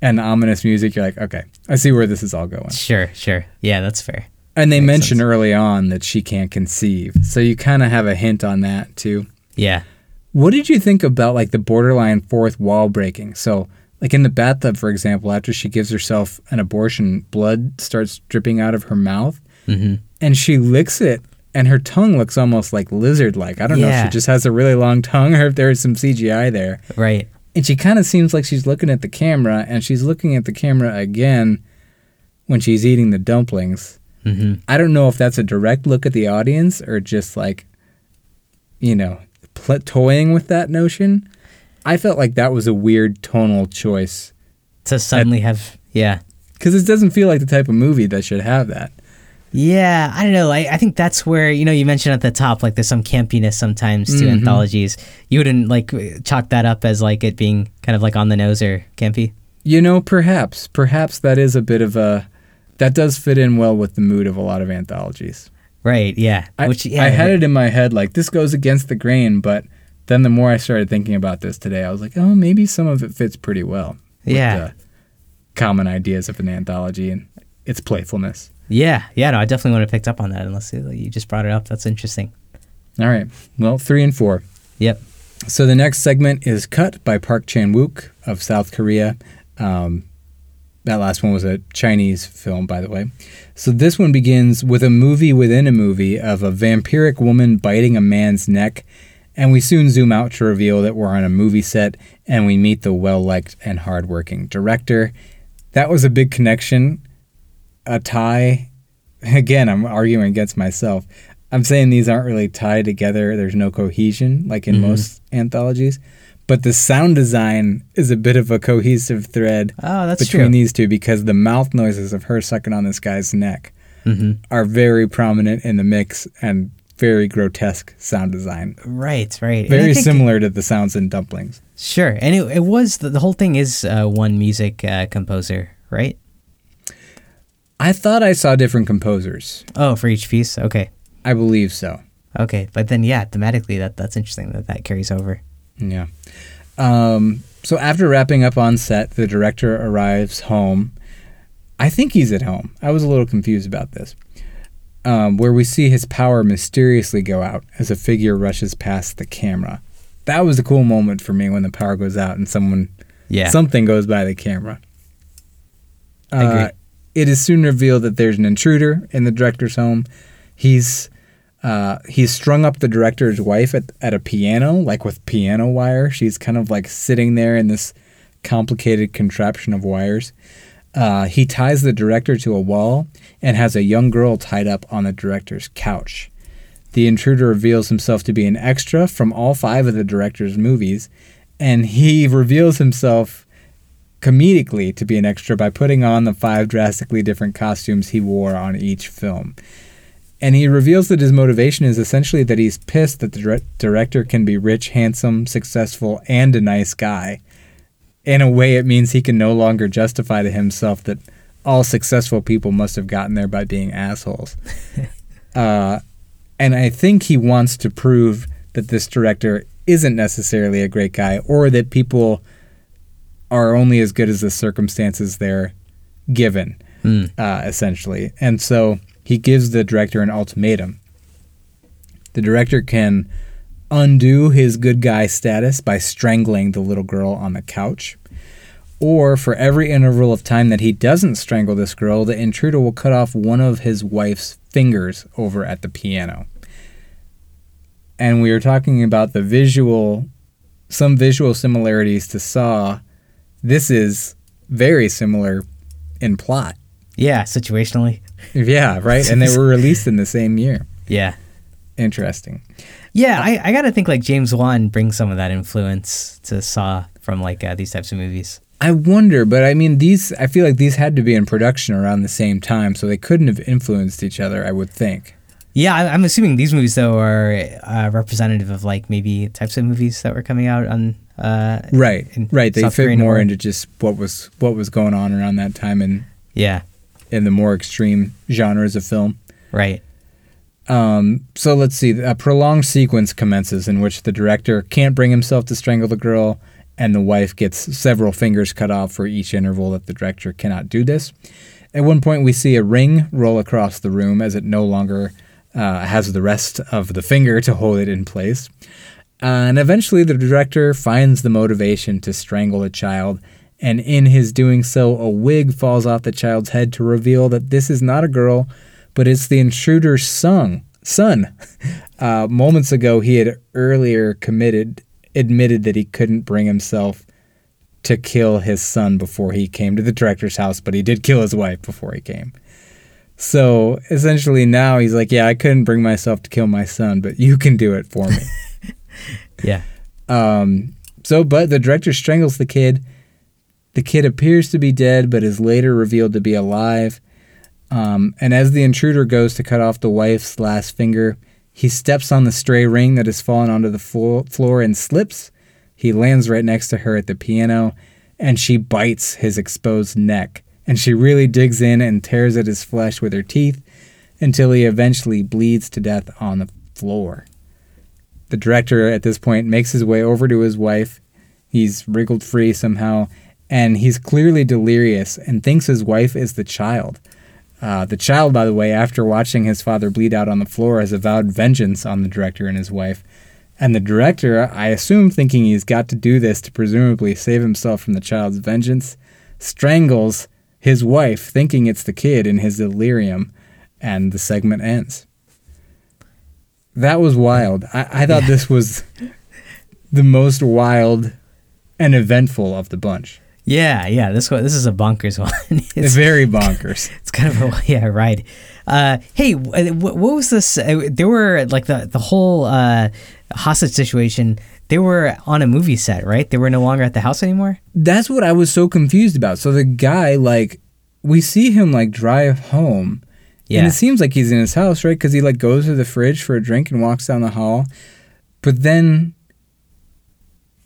and the ominous music, you're like, okay, I see where this is all going. Sure, sure. Yeah, that's fair. And they Makes mention sense. early on that she can't conceive. So you kind of have a hint on that too. Yeah. What did you think about like the borderline fourth wall breaking? So, like in the bathtub, for example, after she gives herself an abortion, blood starts dripping out of her mouth hmm and she licks it and her tongue looks almost like lizard like. I don't know if she just has a really long tongue or if there is some CGI there. Right. And she kind of seems like she's looking at the camera and she's looking at the camera again when she's eating the dumplings. hmm I don't know if that's a direct look at the audience or just like, you know, pl- toying with that notion. I felt like that was a weird tonal choice To suddenly have, yeah. because it doesn't feel like the type of movie that should have that. Yeah, I don't know. I, I think that's where you know you mentioned at the top like there's some campiness sometimes to Mhm. anthologies. You wouldn't like chalk that up as like it being kind of like on the nose or campy. You know, perhaps, perhaps that is a bit of a that does fit in well with the mood of a lot of anthologies. Right. Yeah. I, Which yeah. I had it in my head like this goes against the grain, but then the more I started thinking about this today, I was like, oh, maybe some of it fits pretty well. with Yeah. the common ideas of an anthology and its playfulness. Yeah. Yeah. No, I definitely would have picked up on that unless you you just brought it up. That's interesting. All right. Well, three and four. Yep. So the next segment is Cut by Park Chan Wook of South Korea. Um, That last one was a Chinese film, by the way. So this one begins with a movie within a movie of a vampiric woman biting a man's neck, and we soon zoom out to reveal that we're on a movie set and we meet the well liked and hardworking director. That was a big connection, a tie. Again, I'm arguing against myself. I'm saying these aren't really tied together. There's no cohesion like in most anthologies. But the sound design is a bit of a cohesive thread Oh, that's between true. these two because the mouth noises of her sucking on this guy's neck hmm are very prominent in the mix and very grotesque sound design. Right, right. Very think- similar to the sounds in dumplings. Sure, and it, it was the, the whole thing is uh, one music uh, composer, right? I thought I saw different composers. Oh, for each piece. Okay, I believe so. okay, but then yeah, thematically that that's interesting that that carries over. Yeah. Um, so after wrapping up on set, the director arrives home. I think he's at home. I was a little confused about this. Um, where we see his power mysteriously go out as a figure rushes past the camera. That was a cool moment for me when the power goes out and someone Yeah. something goes by the camera. Uh, it is soon revealed that there's an intruder in the director's home. He's uh, he's strung up the director's wife at, at a piano, like with piano wire. She's kind of like sitting there in this complicated contraption of wires. Uh, he ties the director to a wall and has a young girl tied up on the director's couch. The intruder reveals himself to be an extra from all five of the director's movies, and he reveals himself comedically to be an extra by putting on the five drastically different costumes he wore on each film. And he reveals that his motivation is essentially that he's pissed that the dire- director can be rich, handsome, successful, and a nice guy. In a way, it means he can no longer justify to himself that all successful people must have gotten there by being assholes. uh, and I think he wants to prove that this director isn't necessarily a great guy or that people are only as good as the circumstances they're given, Hmm. uh, essentially. And so he gives the director an ultimatum. The director can undo his good guy status by strangling the little girl on the couch. Or for every interval of time that he doesn't strangle this girl, the intruder will cut off one of his wife's fingers over at the piano. And we are talking about the visual, some visual similarities to Saw. This is very similar in plot. Yeah, situationally. Yeah, right? And they were released in the same year. Yeah. Interesting. Yeah, I, I gotta think like James Wan brings some of that influence to Saw from like uh, these types of movies. I wonder, but I mean, these, I feel like these had to be in production around the same time, so they couldn't have influenced each other, I would think. Yeah, I, I'm assuming these movies though are uh, representative of like maybe types of movies that were coming out on. Uh, Right, in right. They South fit Korean more into just what was what was going on around that time and Yeah, in the more extreme genres of film. right. Um, so let's see. A prolonged sequence commences in which the director can't bring himself to strangle the girl, and the wife gets several fingers cut off for each interval that the director cannot do this. At one point, we see a ring roll across the room as it no longer uh, has the rest of the finger to hold it in place. Uh, and eventually, the director finds the motivation to strangle a child, and in his doing so, a wig falls off the child's head to reveal that this is not a girl, but it's the intruder's son. Son. Uh, moments ago, he had earlier committed, admitted that he couldn't bring himself to kill his son before he came to the director's house, but he did kill his wife before he came. So essentially, now he's like, "Yeah, I couldn't bring myself to kill my son, but you can do it for me." Yeah, Um, so, but the director strangles the kid. The kid appears to be dead, but is later revealed to be alive. Um, and as the intruder goes to cut off the wife's last finger, he steps on the stray ring that has fallen onto the flo- floor and slips. He lands right next to her at the piano, and she bites his exposed neck. And she really digs in and tears at his flesh with her teeth until he eventually bleeds to death on the floor. The director at this point makes his way over to his wife. He's wriggled free somehow, and he's clearly delirious and thinks his wife is the child. Uh, the child, by the way, after watching his father bleed out on the floor, has avowed vengeance on the director and his wife. And the director, I assume thinking he's got to do this to presumably save himself from the child's vengeance, strangles his wife, thinking it's the kid in his delirium, and the segment ends. That was wild. I, I thought this was the most wild and eventful of the bunch. Yeah, yeah. This one, this is a bonkers one. It's very bonkers. it's kind of a yeah right. Uh, hey, wh- what was this? Uh, there were like the the whole uh, hostage situation. They were on a movie set, right? They were no longer at the house anymore. That's what I was so confused about. So the guy, like, we see him like drive home, Yeah, and it seems like he's in his house, right? Because he like goes to the fridge for a drink and walks down the hall, but then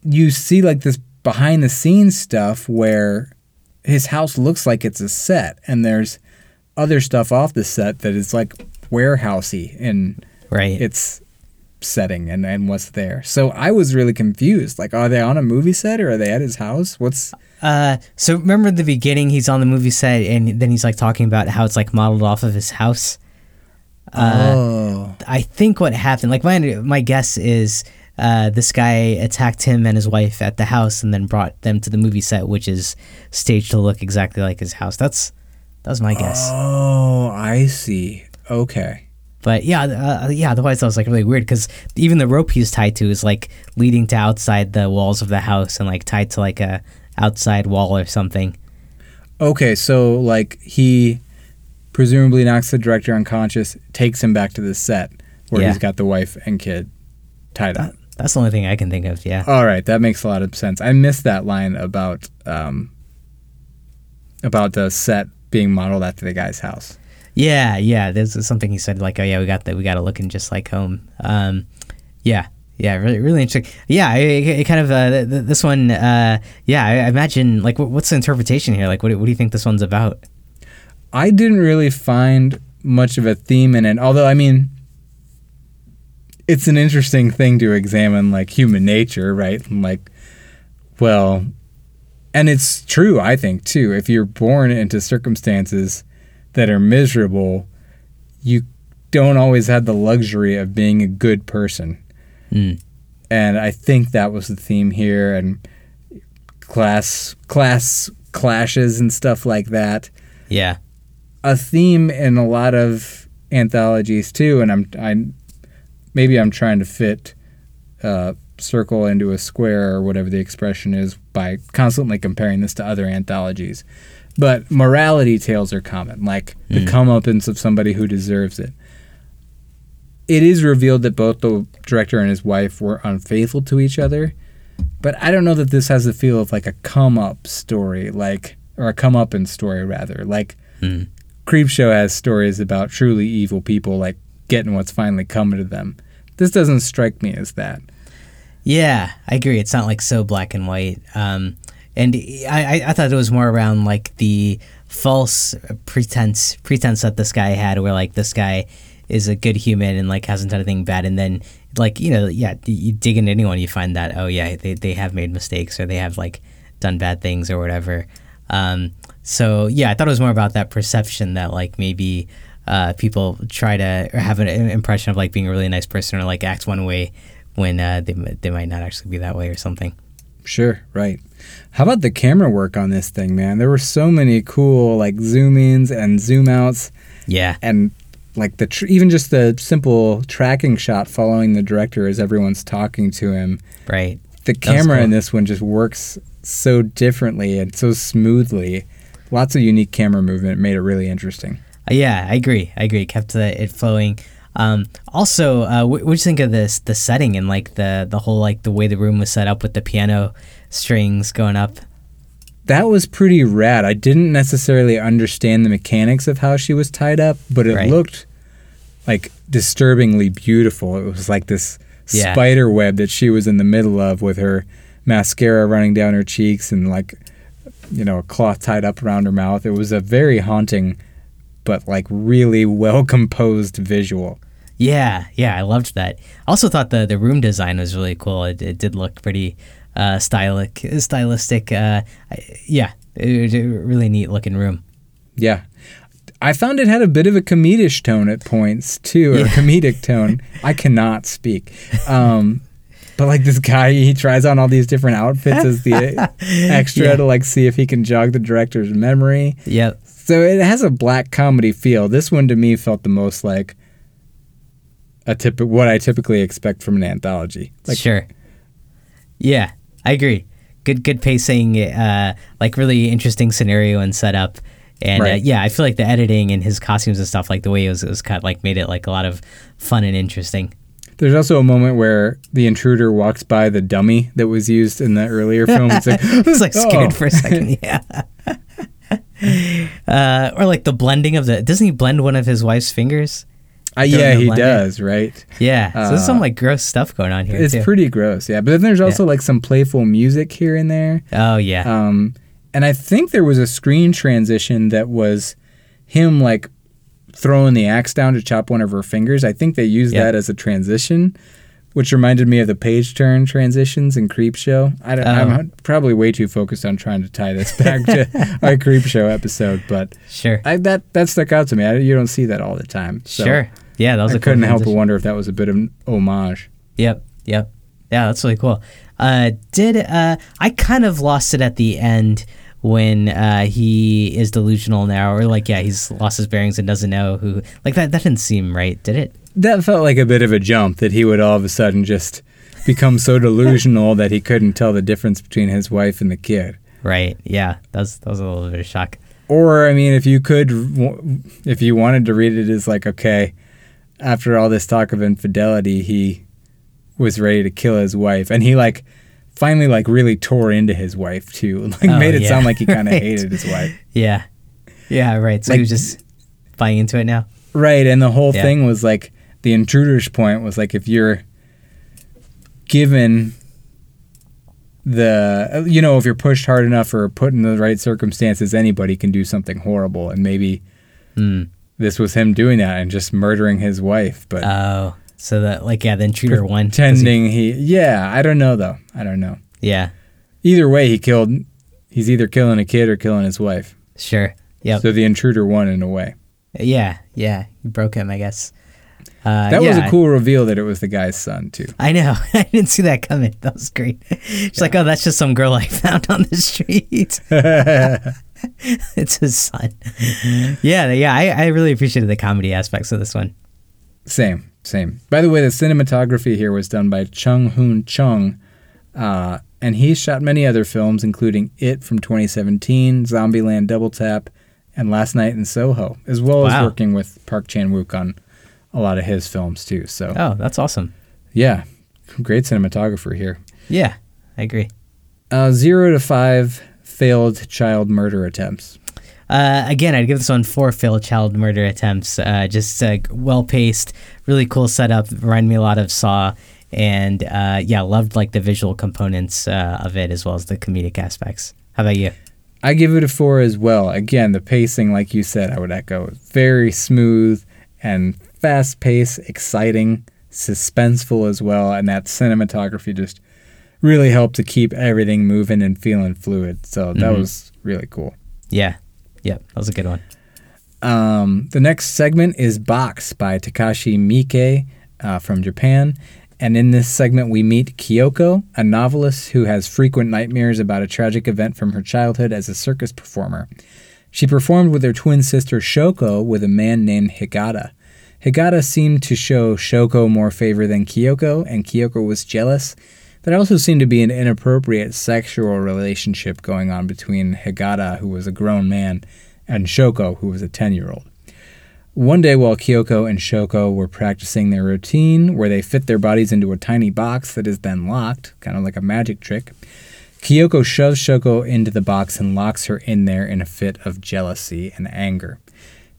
you see like this behind the scenes stuff where his house looks like it's a set, and there's other stuff off the set that is like warehousey in right. its setting and, and what's there. So I was really confused. Like, are they on a movie set or are they at his house? What's Uh, so remember the beginning? He's on the movie set, and then he's like talking about how it's like modeled off of his house. Uh, oh I think what happened, like my my guess is, uh, this guy attacked him and his wife at the house, and then brought them to the movie set, which is staged to look exactly like his house. That's that's my guess. oh I see. Okay. But yeah, uh, yeah. Otherwise, that was like really weird because even the rope he's tied to is like leading to outside the walls of the house and like tied to like a outside wall or something. Okay, so like he presumably knocks the director unconscious, takes him back to the set where Yeah. he's got the wife and kid tied up. That's the only thing I can think of. Yeah. All right, that makes a lot of sense. I missed that line about um about the set being modeled after the guy's house. Yeah, yeah. There's something he said like, "Oh yeah, we got that. We got to looking just like home." Um, yeah, yeah. Really, really interesting. Yeah, it, it kind of uh, th- th- this one. Uh, yeah, I imagine like what, what's the interpretation here? Like, what, do- what do you think this one's about? I didn't really find much of a theme in it. Although, I mean, it's an interesting thing to examine, like human nature, right? And like, well, and it's true, I think, too. If you're born into circumstances that are miserable, you don't always have the luxury of being a good person. Mm. And I think that was the theme here, and class class clashes and stuff like that Yeah, a theme in a lot of anthologies too, and I'm I maybe I'm trying to fit uh, circle into a square or whatever the expression is by constantly comparing this to other anthologies. But morality tales are common, like the comeuppance of somebody who deserves it. It is revealed that both the director and his wife were unfaithful to each other, but I don't know that this has the feel of like a come up story, like or a come up in story rather. Like Mm. Creepshow has stories about truly evil people like getting what's finally coming to them. This doesn't strike me as that. yeah. I agree. It's not like so black and white. Um, and I, I thought it was more around like the false pretense pretense that this guy had, where like this guy is a good human and like hasn't done anything bad, and then like you know yeah you dig into anyone you find that oh yeah they they have made mistakes or they have like done bad things or whatever. Um, so yeah, I thought it was more about that perception that like maybe uh, people try to have an impression of like being a really nice person or like act one way when uh, they they might not actually be that way or something. Sure, right. How about the camera work on this thing, man? There were so many cool like zoom ins and zoom outs, Yeah, and like the tr- even just the simple tracking shot following the director as everyone's talking to him. right. The camera in this one just works so differently and so smoothly. Lots of unique camera movement made it really interesting. Yeah, I agree. I agree. Kept the, it flowing. Um, also, uh, what do you think of this the setting and like the the whole like the way the room was set up with the piano strings going up? That was pretty rad. I didn't necessarily understand the mechanics of how she was tied up, but it Right. looked like disturbingly beautiful. It was like this Yeah. spider web that she was in the middle of with her mascara running down her cheeks and like you know, a cloth tied up around her mouth. It was a very haunting but like really well composed visual. Yeah, yeah, I loved that. I also thought the the room design was really cool. It, it did look pretty uh, stylic, stylistic. Uh, I- yeah, it a really neat looking room. Yeah. I found it had a bit of a comedic tone at points too, or Yeah. comedic tone. I cannot speak. Um, But like this guy, he tries on all these different outfits as the extra Yeah. to like see if he can jog the director's memory. Yep. So it has a black comedy feel. This one to me felt the most like a tip what I typically expect from an anthology. Like sure. Yeah, I agree. Good, good pacing. Uh, like really interesting scenario and setup. And uh, yeah, I feel like the editing and his costumes and stuff, like the way it was, it was cut, like made it like a lot of fun and interesting. there's also a moment where the intruder walks by the dummy that was used in the earlier film. It's like, It's like scared "Oh." for a second. Yeah. uh, or like the blending of the. Doesn't he blend one of his wife's fingers? Uh, yeah, he does, right? Yeah. So there's Uh, some like gross stuff going on here It's too. pretty gross, yeah. But then there's also like some playful music here and there. oh yeah. Um, and I think there was a screen transition that was him like throwing the axe down to chop one of her fingers. I think they used Yeah. that as a transition, which reminded me of the page turn transitions in Creepshow. I don't, Oh. I'm probably way too focused on trying to tie this back to our Creepshow episode, but sure. I, that that stuck out to me. I, you don't see that all the time. So sure. Yeah, that was I a couldn't help but wonder if that was a bit of an homage. Yep, yep. Yeah, that's really cool. Uh, did uh, I kind of lost it at the end when uh, he is delusional now, or like yeah, he's lost his bearings and doesn't know who. Like that, that didn't seem right, did it? That felt like a bit of a jump that he would all of a sudden just become so delusional that he couldn't tell the difference between his wife and the kid. Right. Yeah, that was that was a little bit of a shock. Or, I mean, if you could, if you wanted to read it as like, okay, after all this talk of infidelity, he was ready to kill his wife, and he like finally like really tore into his wife too, like Oh, made it yeah. sound like he kind of Right. hated his wife. Yeah. Yeah. Right. So Like- he was just buying into it now. Right, and the whole Yeah. thing was like the intruder's point was like if you're given the you know if you're pushed hard enough or put in the right circumstances anybody can do something horrible and maybe Hmm. this was him doing that and just murdering his wife but Oh, so that like yeah, the intruder won. 'cause he- pretending he yeah I don't know though I don't know yeah. either way he killed he's either killing a kid or killing his wife Sure. yeah so the intruder won in a way yeah. Yeah. he broke him, I guess. Uh, that was a cool reveal that it was the guy's son too I know. I didn't see that coming. That was great. She's like, oh, that's just some girl I found on the street. it's his son. yeah, yeah. I, I really appreciated the comedy aspects of this one. Same, same. By the way, the cinematography here was done by Chung Hoon Chung, uh, and he's shot many other films, including It from 2017, Zombieland Double Tap, and Last Night in Soho, as well as working with Park Chan Wook on a lot of his films too. So Oh, that's awesome. yeah, great cinematographer here. Yeah, I agree. Uh, zero to five failed child murder attempts. Uh, again, I'd give this one four failed child murder attempts. Uh, just uh, well paced, really cool setup. Reminded me a lot of Saw, and uh, yeah, loved like the visual components uh, of it as well as the comedic aspects. How about you? I give it a four as well. Again, the pacing, like you said, I would echo, very smooth and fast paced, exciting, suspenseful as well, and that cinematography just really helped to keep everything moving and feeling fluid. So that Mhm. was really cool. Yeah, yep, that was a good one. Um, the next segment is Box by Takashi Miike uh, from Japan. And in this segment, we meet Kyoko, a novelist who has frequent nightmares about a tragic event from her childhood as a circus performer. She performed with her twin sister Shoko with a man named Higata. Higata seemed to show Shoko more favor than Kyoko, and Kyoko was jealous. There also seemed to be an inappropriate sexual relationship going on between Higata, who was a grown man, and Shoko, who was a 10 year old. One day, while Kyoko and Shoko were practicing their routine, where they fit their bodies into a tiny box that is then locked, kind of like a magic trick, Kyoko shoves Shoko into the box and locks her in there in a fit of jealousy and anger.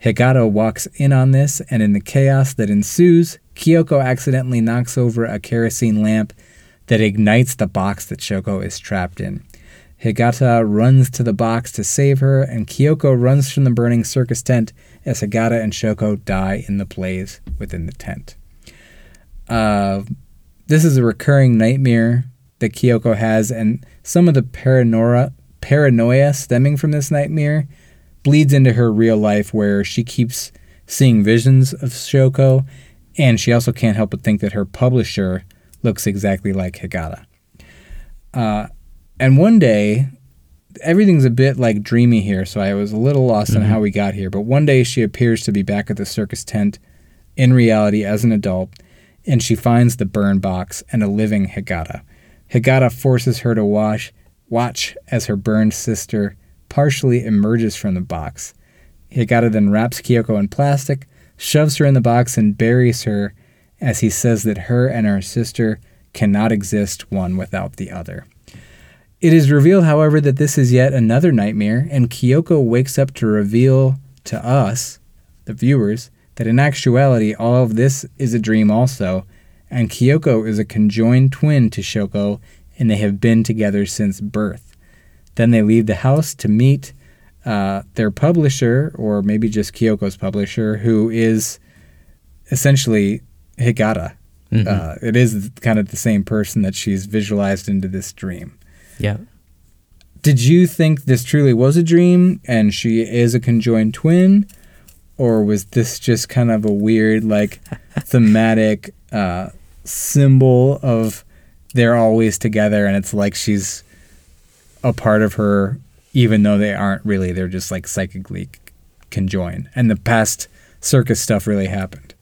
Higata walks in on this, and in the chaos that ensues, Kyoko accidentally knocks over a kerosene lamp that ignites the box that Shoko is trapped in. Higata runs to the box to save her, and Kyoko runs from the burning circus tent as Higata and Shoko die in the blaze within the tent. Uh, this is a recurring nightmare that Kyoko has, and some of the paranoia, paranoia stemming from this nightmare bleeds into her real life, where she keeps seeing visions of Shoko, and she also can't help but think that her publisher looks exactly like Higata. Uh, and one day, everything's a bit like dreamy here, so I was a little lost on how we got here. But one day, she appears to be back at the circus tent in reality as an adult, and she finds the burn box and a living Higata. Higata forces her to wash, watch as her burned sister partially emerges from the box. Higata then wraps Kyoko in plastic, shoves her in the box, and buries her as he says that her and her sister cannot exist one without the other. It is revealed, however, that this is yet another nightmare, and Kyoko wakes up to reveal to us, the viewers, that in actuality all of this is a dream also, and Kyoko is a conjoined twin to Shoko, and they have been together since birth. Then they leave the house to meet uh, their publisher, or maybe just Kyoko's publisher, who is essentially Higata. Uh, it is kind of the same person that she's visualized into this dream. Yeah. Did you think this truly was a dream and she is a conjoined twin? Or was this just kind of a weird, like, thematic uh, symbol of they're always together and it's like she's a part of her, even though they aren't really? They're just like psychically conjoined. And the past circus stuff really happened.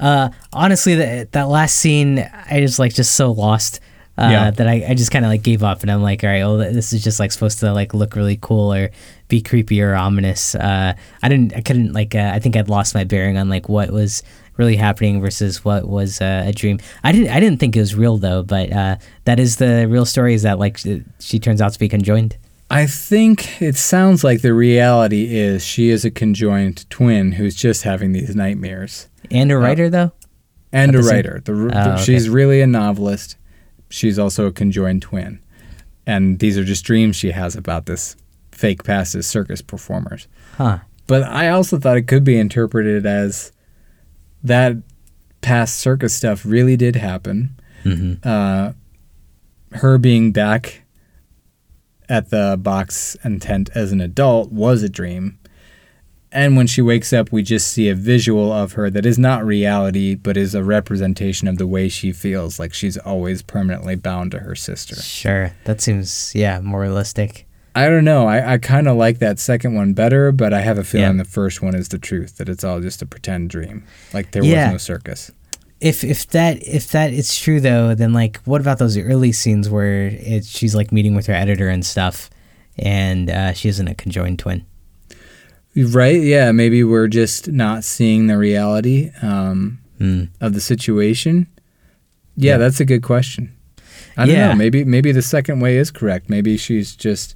Uh, honestly, that that last scene, I was like just so lost. Uh, Yeah. that I, I just kind of like gave up and I'm like, all right, well, this is just like supposed to like look really cool or be creepy or ominous. Uh, I didn't, I couldn't like, uh, I think I'd lost my bearing on like what was really happening versus what was uh, a dream. I didn't, I didn't think it was real though, but uh, that is the real story is that like she, turns out to be conjoined. I think it sounds like the reality is she is a conjoined twin who's just having these nightmares. And a writer though? And At a the writer. The, the- Oh, okay. She's really a novelist. She's also a conjoined twin. And these are just dreams she has about this fake past as circus performers. Huh. But I also thought it could be interpreted as that past circus stuff really did happen. hmm Uh, her being back at the box and tent as an adult was a dream. And when she wakes up, we just see a visual of her that is not reality, but is a representation of the way she feels like she's always permanently bound to her sister. Sure. That seems, yeah, more realistic. I don't know. I, I kind of like that second one better, but I have a feeling Yeah. the first one is the truth, that it's all just a pretend dream. Like there Yeah. was no circus. if if that if that is true though, then like what about those early scenes where it, she's like meeting with her editor and stuff, and uh, she isn't a conjoined twin? Right? Yeah. Maybe we're just not seeing the reality. Um, Hmm. of the situation? Yeah, Yeah. that's a good question. I don't Yeah. know. Maybe maybe the second way is correct. Maybe she's just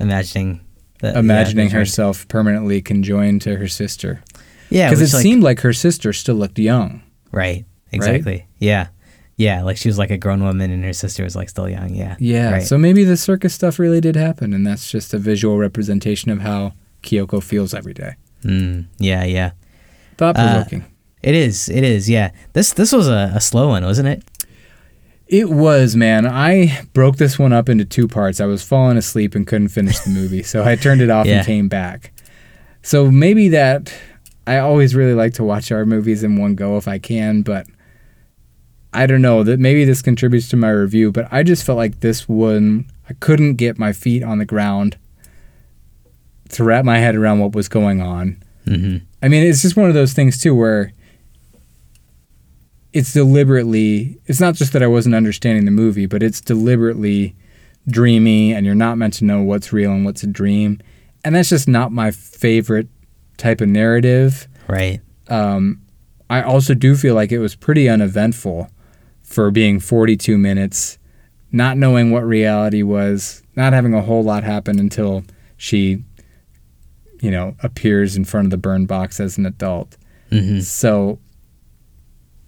Imagining that, imagining conjoined. herself permanently conjoined to her sister. Yeah, Because it like- seemed like her sister still looked young. right. Exactly. Yeah. Yeah, like she was like a grown woman and her sister was like still young. Yeah. Yeah. Right. So maybe the circus stuff really did happen, and that's just a visual representation of how Kyoko feels every day. Mm, yeah. Yeah. Thought provoking. It is. It is. Yeah. This this was a, a slow one, wasn't it? It was, man. I broke this one up into two parts. I was falling asleep and couldn't finish the movie, so I turned it off Yeah. and came back. So maybe that I always really like to watch our movies in one go if I can, but I don't know that maybe this contributes to my review, but I just felt like this one I couldn't get my feet on the ground to wrap my head around what was going on. Mm-hmm. I mean, it's just one of those things too where it's deliberately it's not just that I wasn't understanding the movie, but it's deliberately dreamy and you're not meant to know what's real and what's a dream. And that's just not my favorite type of narrative. Right. Um, I also do feel like it was pretty uneventful for being 42 minutes, not knowing what reality was, not having a whole lot happen until she, you know, appears in front of the burn box as an adult. Mm-hmm. So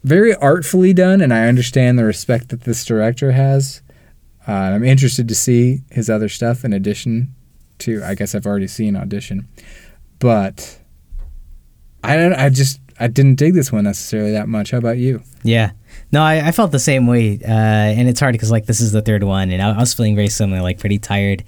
very artfully done, and I understand the respect that this director has. Uh, I'm interested to see his other stuff in addition to. I guess I've already seen audition, but I don't. I just I didn't dig this one necessarily that much. How about you? Yeah. No, I, I felt the same way, uh, and it's hard because like this is the third one, and I, I was feeling very similar, like pretty tired.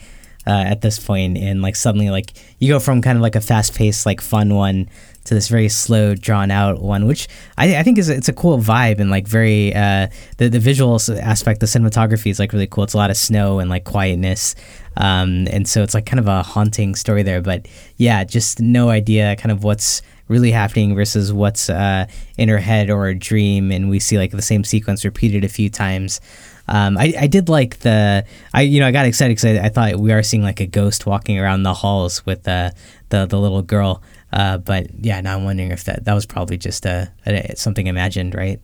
uh, at this point, and like suddenly like you go from kind of like a fast paced like fun one to this very slow, drawn out one, which I, I think is it's a cool vibe and like very uh, the the visual aspect, the cinematography is like really cool. It's a lot of snow and like quietness, um, and so it's like kind of a haunting story there. But yeah, just no idea kind of what's really happening versus what's uh, in her head or a dream, and we see like the same sequence repeated a few times. Um, I, I did like the I you know I got excited because I, I thought we are seeing like a ghost walking around the halls with uh, the the little girl. Uh, but yeah, now I'm wondering if that that was probably just a, a something imagined, right?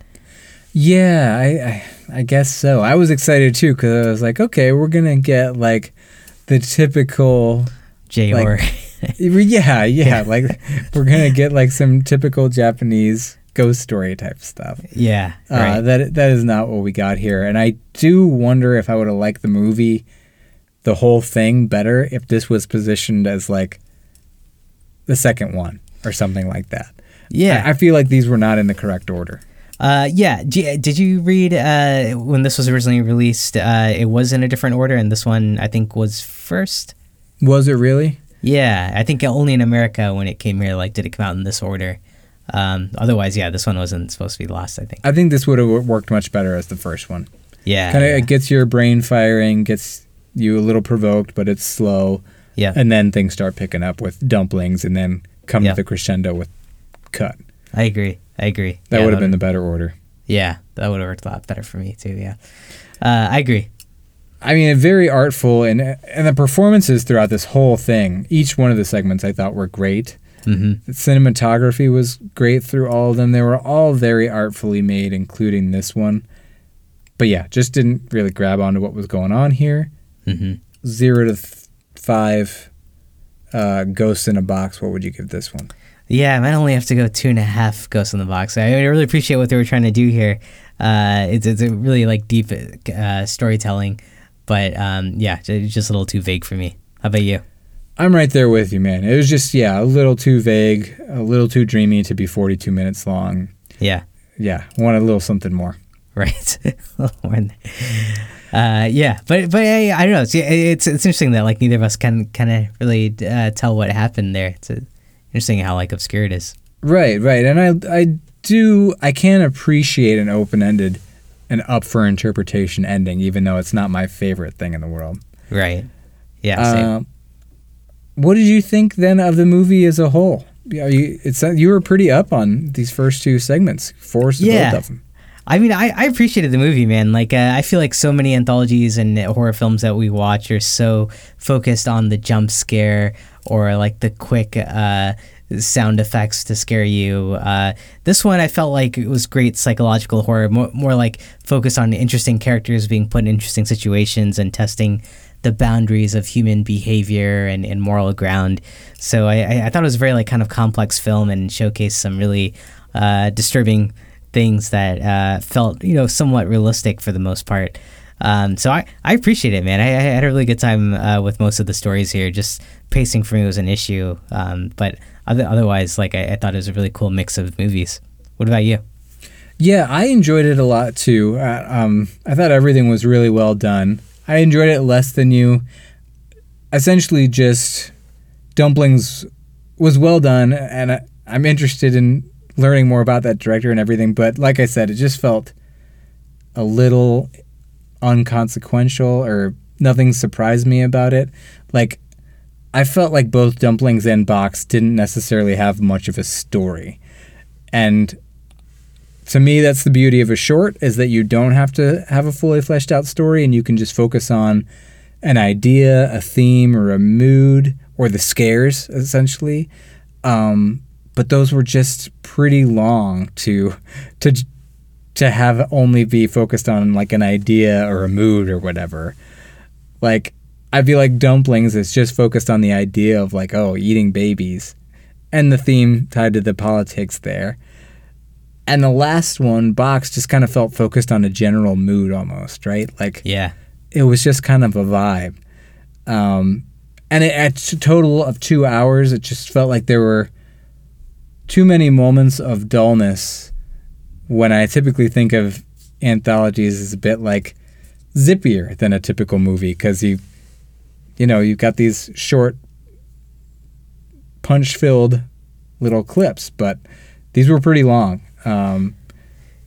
Yeah, I, I, I guess so. I was excited too because I was like, okay, we're gonna get like the typical J like, yeah, yeah, like we're gonna get like some typical Japanese ghost story type stuff. yeah, Uh, right. That that is not what we got here, and I do wonder if I would have liked the movie, the whole thing better if this was positioned as like the second one or something like that. yeah, I, I feel like these were not in the correct order. Uh, yeah. D- Did you read uh, when this was originally released? Uh, it was in a different order, and this one I think was first. Was it really? Yeah, I think only in America when it came here, like, did it come out in this order. Um, otherwise, yeah, this one wasn't supposed to be lost. I think. I think this would have worked much better as the first one. Yeah. Kind of yeah. it gets your brain firing, gets you a little provoked, but it's slow, yeah. and then things start picking up with dumplings, and then come Yeah. to the crescendo with cut. I agree. I agree. That Yeah, would have been the better order. Yeah, that would have worked a lot better for me too. Yeah. Uh, I agree. I mean, very artful, and and the performances throughout this whole thing, each one of the segments I thought were great. hmm The cinematography was great through all of them. They were all very artfully made, including this one. But yeah, just didn't really grab onto what was going on here. hmm Zero to th- five uh, ghosts in a box. What would you give this one? Yeah, I might only have to go two and a half ghosts in the box. I really appreciate what they were trying to do here. Uh, it's it's a really like deep uh, storytelling, but um, yeah, it's just a little too vague for me. How about you? I'm right there with you, man. It was just yeah, a little too vague, a little too dreamy to be 42 minutes long. Yeah, Yeah, wanted a little something more. right. A little more than- uh, yeah, but but I, I don't know. It's, it's it's interesting that like neither of us can kind of really uh, tell what happened there. It's uh interesting how like obscure it is. Right, right. And I I do I can appreciate an open-ended and up for interpretation ending even though it's not my favorite thing in the world. Right. Yeah. Um, what did you think then of the movie as a whole? Yeah, you, it's you were pretty up on these first two segments, four Yeah. both of them. I mean, I, I appreciated the movie, man. Like, uh, I feel like so many anthologies and horror films that we watch are so focused on the jump scare or like the quick uh, sound effects to scare you. Uh, this one, I felt like it was great psychological horror, more, more like focused on interesting characters being put in interesting situations and testing the boundaries of human behavior and, and moral ground. So I, I, thought it was a very like kind of complex film and showcased some really uh, disturbing things that uh, felt you know somewhat realistic for the most part. Um, so I, I appreciate it, man. I, I had a really good time uh, with most of the stories here. Just pacing for me was an issue, um, but other, otherwise, like I, I thought it was a really cool mix of movies. What about you? Yeah, I enjoyed it a lot too. Uh, um, I thought everything was really well done. I enjoyed it less than you. Essentially, just dumplings was well done, and I, I'm interested in learning more about that director and everything. But like I said, it just felt a little unconsequential, or nothing surprised me about it. Like I felt like both dumplings and box didn't necessarily have much of a story, and to me that's the beauty of a short is that you don't have to have a fully fleshed out story and you can just focus on an idea a theme or a mood or the scares essentially um, but those were just pretty long to to to have only be focused on like an idea or a mood or whatever like i feel like dumplings is just focused on the idea of like oh eating babies and the theme tied to the politics there and the last one, Box, just kind of felt focused on a general mood almost, right? Like Yeah, it was just kind of a vibe. Um, and it, at a total of two hours, it just felt like there were too many moments of dullness when I typically think of anthologies as a bit like zippier than a typical movie because you you know, you've got these short, punch filled little clips, but these were pretty long. Um,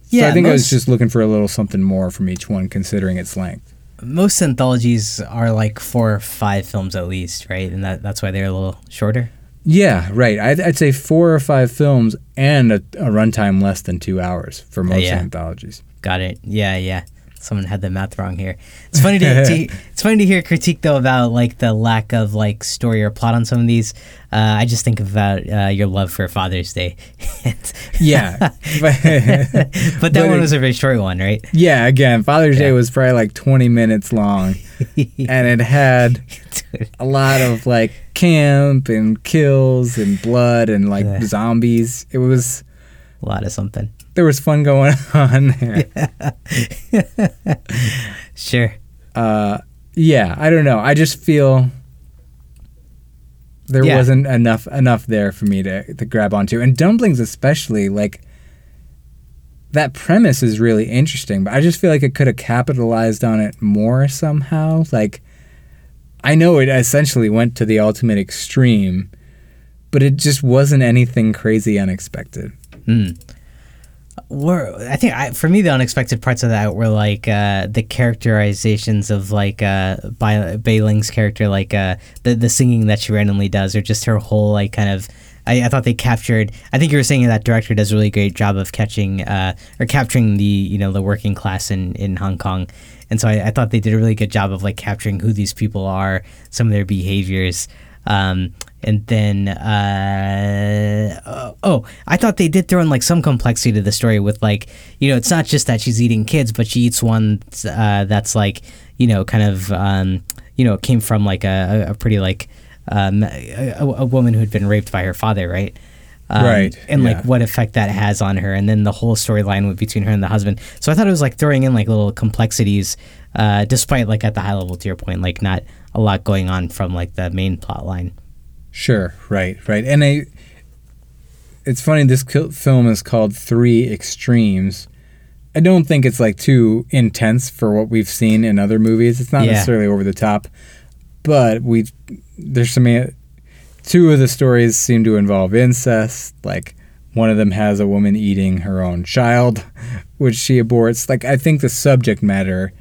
Yeah, so I think I was just looking for a little something more from each one, considering its length. Most anthologies are like four or five films at least, right? And that, that's why they're a little shorter. Yeah, right. I'd, I'd say four or five films and a, a runtime less than two hours for oh, most yeah. anthologies. Got it. Yeah, yeah. Someone had the math wrong here. It's funny to, to it's funny to hear critique though about like the lack of like story or plot on some of these. Uh, I just think about uh, your love for Father's Day, Yeah, but, but that But one was a very short one, right? yeah. Again, Father's Day was probably like twenty minutes long, and it had a lot of like camp and kills and blood and like Yeah. zombies. It was a lot of something. There was fun going on there. Sure. Uh, yeah, I don't know. I just feel there Yeah. wasn't enough enough there for me to to grab onto, and dumplings especially like. That premise is really interesting, but I just feel like it could have capitalized on it more somehow. Like, I know it essentially went to the ultimate extreme, but it just wasn't anything crazy unexpected. Mm. Were I think I, for me the unexpected parts of that were like uh, the characterizations of like uh, Bai- Bailing's character, like uh, the the singing that she randomly does, or just her whole like kind of. I, I thought they captured. I think you were saying that director does a really great job of catching uh, or capturing the you know the working class in, in Hong Kong, and so I, I thought they did a really good job of like capturing who these people are, some of their behaviors. Um, and then, uh, oh, I thought they did throw in like some complexity to the story with like, you know, it's not just that she's eating kids, but she eats one uh, that's like, you know, kind of, um, you know, came from like a, a pretty like um, a, a woman who had been raped by her father, right? Um, Right, And like yeah. what effect that has on her, and then the whole storyline between her and the husband. So I thought it was like throwing in like little complexities, uh, despite like at the high level, to your point, like not a lot going on from like the main plot line. Sure, right, right. And I, it's funny. This film is called Three Extremes. I don't think it's like too intense for what we've seen in other movies. It's not Yeah. necessarily over the top, but we there's some two of the stories seem to involve incest. Like one of them has a woman eating her own child, which she aborts. Like I think the subject matter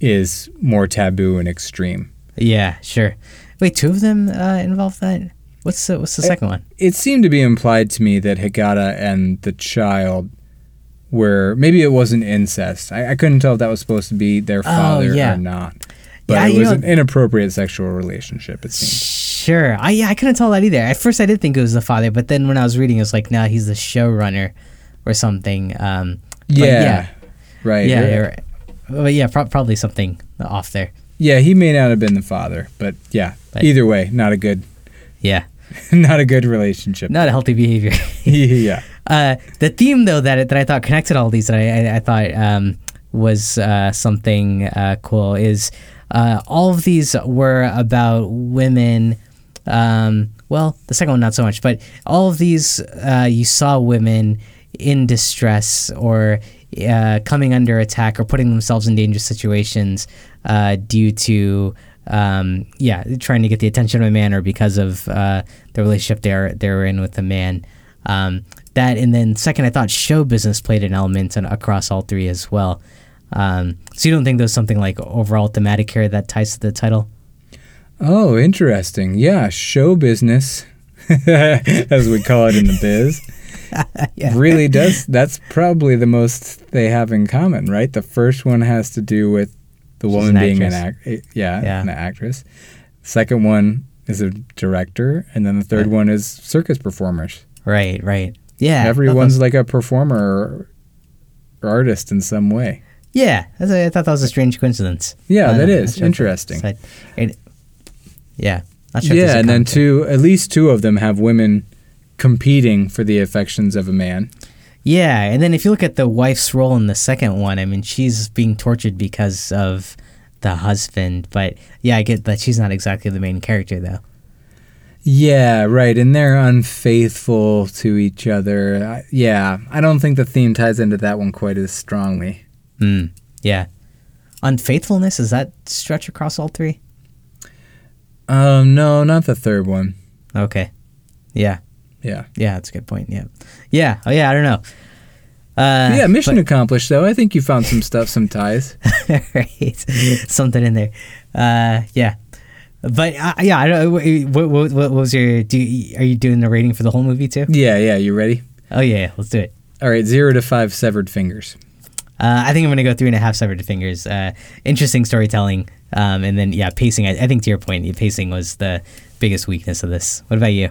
is more taboo and extreme. Yeah, sure. Wait, two of them uh, involve that. What's the What's the second one? it seemed to be implied to me that Higata and the child were maybe it wasn't incest. I, I couldn't tell if that was supposed to be their father Oh, yeah. or not. But Yeah, it was know- an inappropriate sexual relationship. It seemed. Sure. I yeah, I couldn't tell that either. At first, I did think it was the father, but then when I was reading, it was like, nah, he's the showrunner or something. Um, Yeah, yeah, right. yeah, right. But yeah, pro- probably something off there. Yeah, he may not have been the father, but yeah. But- either way, not a good, Yeah, not a good relationship. not a healthy behavior. yeah. Uh, the theme though that that I thought connected all these that I I, I thought um, was uh, something uh, cool is uh, all of these were about women. Um, well, the second one not so much, but all of these uh, you saw women in distress or uh, coming under attack or putting themselves in dangerous situations uh, due to um, yeah trying to get the attention of a man or because of uh, the relationship they're they're in with the man. Um, that and then second, I thought show business played an element and across all three as well. Um, so you don't think there's something like overall thematic here that ties to the title? Oh, interesting. Yeah, show business, as we call it in the biz. Yeah. really does that's probably the most they have in common right the first one has to do with the woman an being an actress. act eh, yeah, Yeah. an actress second one is a director and then the third Yeah. one is circus performers Right, right. Yeah. everyone's like a performer or, artist in some way Yeah, I thought that was a strange coincidence. yeah that is sure interesting it- yeah. Sure yeah and then two at least two of them have women competing for the affections of a man Yeah, and then if you look at the wife's role in the second one, I mean, she's being tortured because of the husband. But yeah, I get that she's not exactly the main character, though. Yeah, right. And they're unfaithful to each other. I, yeah, I don't think the theme ties into that one quite as strongly. Hmm. Yeah. Unfaithfulness, does that stretch across all three? Um, no, not the third one. Okay. Yeah. Yeah. Yeah, that's a good point. Yeah. Yeah. Oh yeah, I don't know. Uh, yeah, mission but- accomplished though. I think you found some stuff, some ties. right. Something in there. Uh, yeah. But uh, yeah, I don't. What, what, what was your? Do you, are you doing the rating for the whole movie too? Yeah, yeah. You ready? Oh yeah, yeah, let's do it. All right, zero to five severed fingers. Uh, I think I'm gonna go three and a half severed fingers. Uh, interesting storytelling, um, and then yeah, pacing. I, I think to your point, the pacing was the biggest weakness of this. What about you?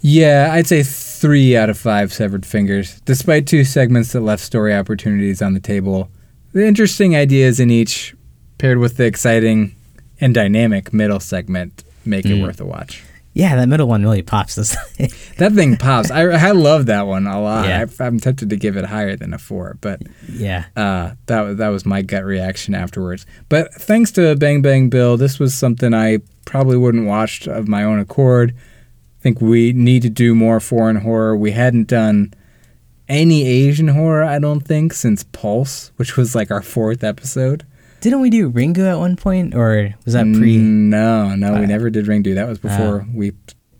Yeah, I'd say three out of five severed fingers. Despite two segments that left story opportunities on the table, the interesting ideas in each, paired with the exciting and dynamic middle segment, make it Mm. worth a watch. Yeah, that middle one really pops. Doesn't? That thing pops. I, I love that one a lot. Yeah. I, I'm tempted to give it higher than a four, but yeah. uh, that was that was my gut reaction afterwards. But thanks to Bang Bang Bill, this was something I probably wouldn't watch of my own accord. I think we need to do more foreign horror. We hadn't done any Asian horror, I don't think, since Pulse, which was like our fourth episode. Didn't we do Ringu at one point, or was that pre? No, no, we never did Ringu. That was before we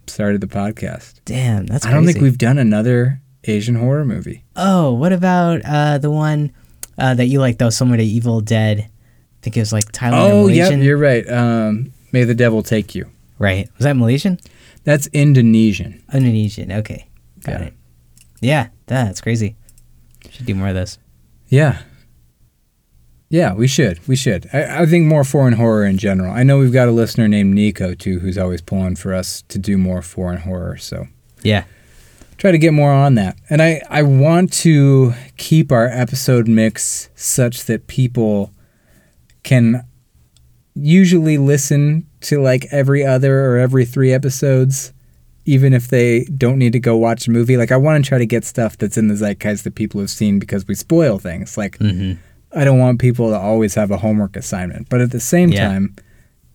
started the podcast. Damn, that's. I don't think we've done another Asian horror movie. Oh, what about uh, the one uh, that you like though? Some of the Evil Dead. I think it was like Thailand Oh, yeah, you're right. Um, May the Devil Take You. right. Was that Malaysian? That's Indonesian. Indonesian. Okay, got Yeah. it. Yeah, that's crazy. Should do more of those. Yeah. Yeah, we should. We should. I, I think more foreign horror in general. I know we've got a listener named Nico too, who's always pulling for us to do more foreign horror. So Yeah. try to get more on that. And I, I want to keep our episode mix such that people can usually listen to like every other or every three episodes, even if they don't need to go watch a movie. Like I want to try to get stuff that's in the zeitgeist that people have seen because we spoil things. Like hmm I don't want people to always have a homework assignment, but at the same Yeah. time,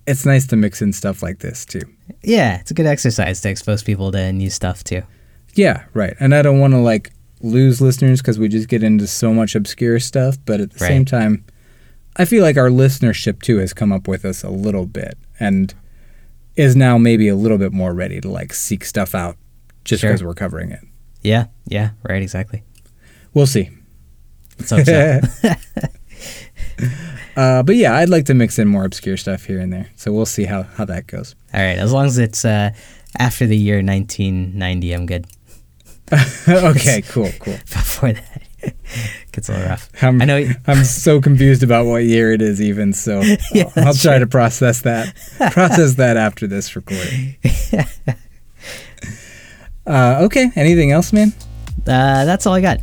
it's nice to mix in stuff like this too. Yeah, it's a good exercise to expose people to new stuff too. Yeah, right. And I don't want to like lose listeners because we just get into so much obscure stuff, but at the Right. same time, I feel like our listenership too has come up with us a little bit and is now maybe a little bit more ready to like seek stuff out just Sure. because we're covering it. Yeah. Yeah. Right. Exactly. We'll see. Hope so. uh, but yeah, I'd like to mix in more obscure stuff here and there. So we'll see how, how that goes. All right. As long as it's uh, after the year 1990, I'm good. okay, cool, cool. Before that, gets a little rough. I'm, I know. I'm so confused about what year it is, even. So Yeah, I'll, I'll try to process that. process that after this recording. Uh, okay. Anything else, man? Uh, that's all I got.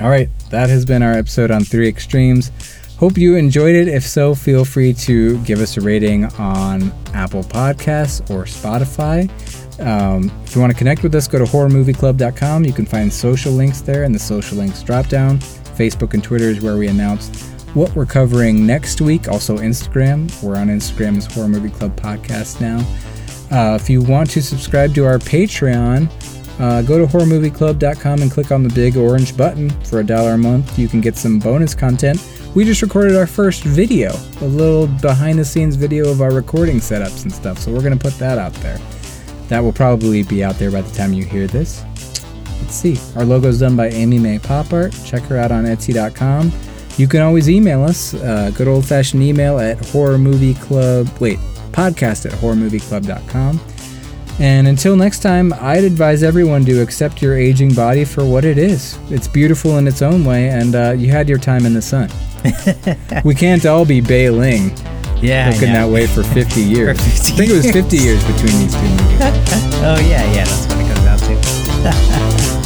All right. That has been our episode on Three Extremes. Hope you enjoyed it. If so, feel free to give us a rating on Apple Podcasts or Spotify. Um, if you want to connect with us, go to horrormovieclub.com. You can find social links there in the social links dropdown. Facebook and Twitter is where we announce what we're covering next week. Also, Instagram. We're on Instagram as Horror Movie Club Podcast now. Uh, if you want to subscribe to our Patreon, uh, go to horrormovieclub.com and click on the big orange button. For a dollar a month, you can get some bonus content. We just recorded our first video, a little behind the scenes video of our recording setups and stuff. So we're going to put that out there. That will probably be out there by the time you hear this. Let's see. Our logo is done by Amy May Pop Art. Check her out on Etsy.com. You can always email us, uh, good old fashioned email at horrormovieclub. Wait, podcast at horrormovieclub.com. And until next time, I'd advise everyone to accept your aging body for what it is. It's beautiful in its own way, and uh, you had your time in the sun. we can't all be Bai Ling Yeah. looking that way for 50 years. 50 I think it was 50 years between these two movies. Oh yeah, yeah. That's what it comes out to.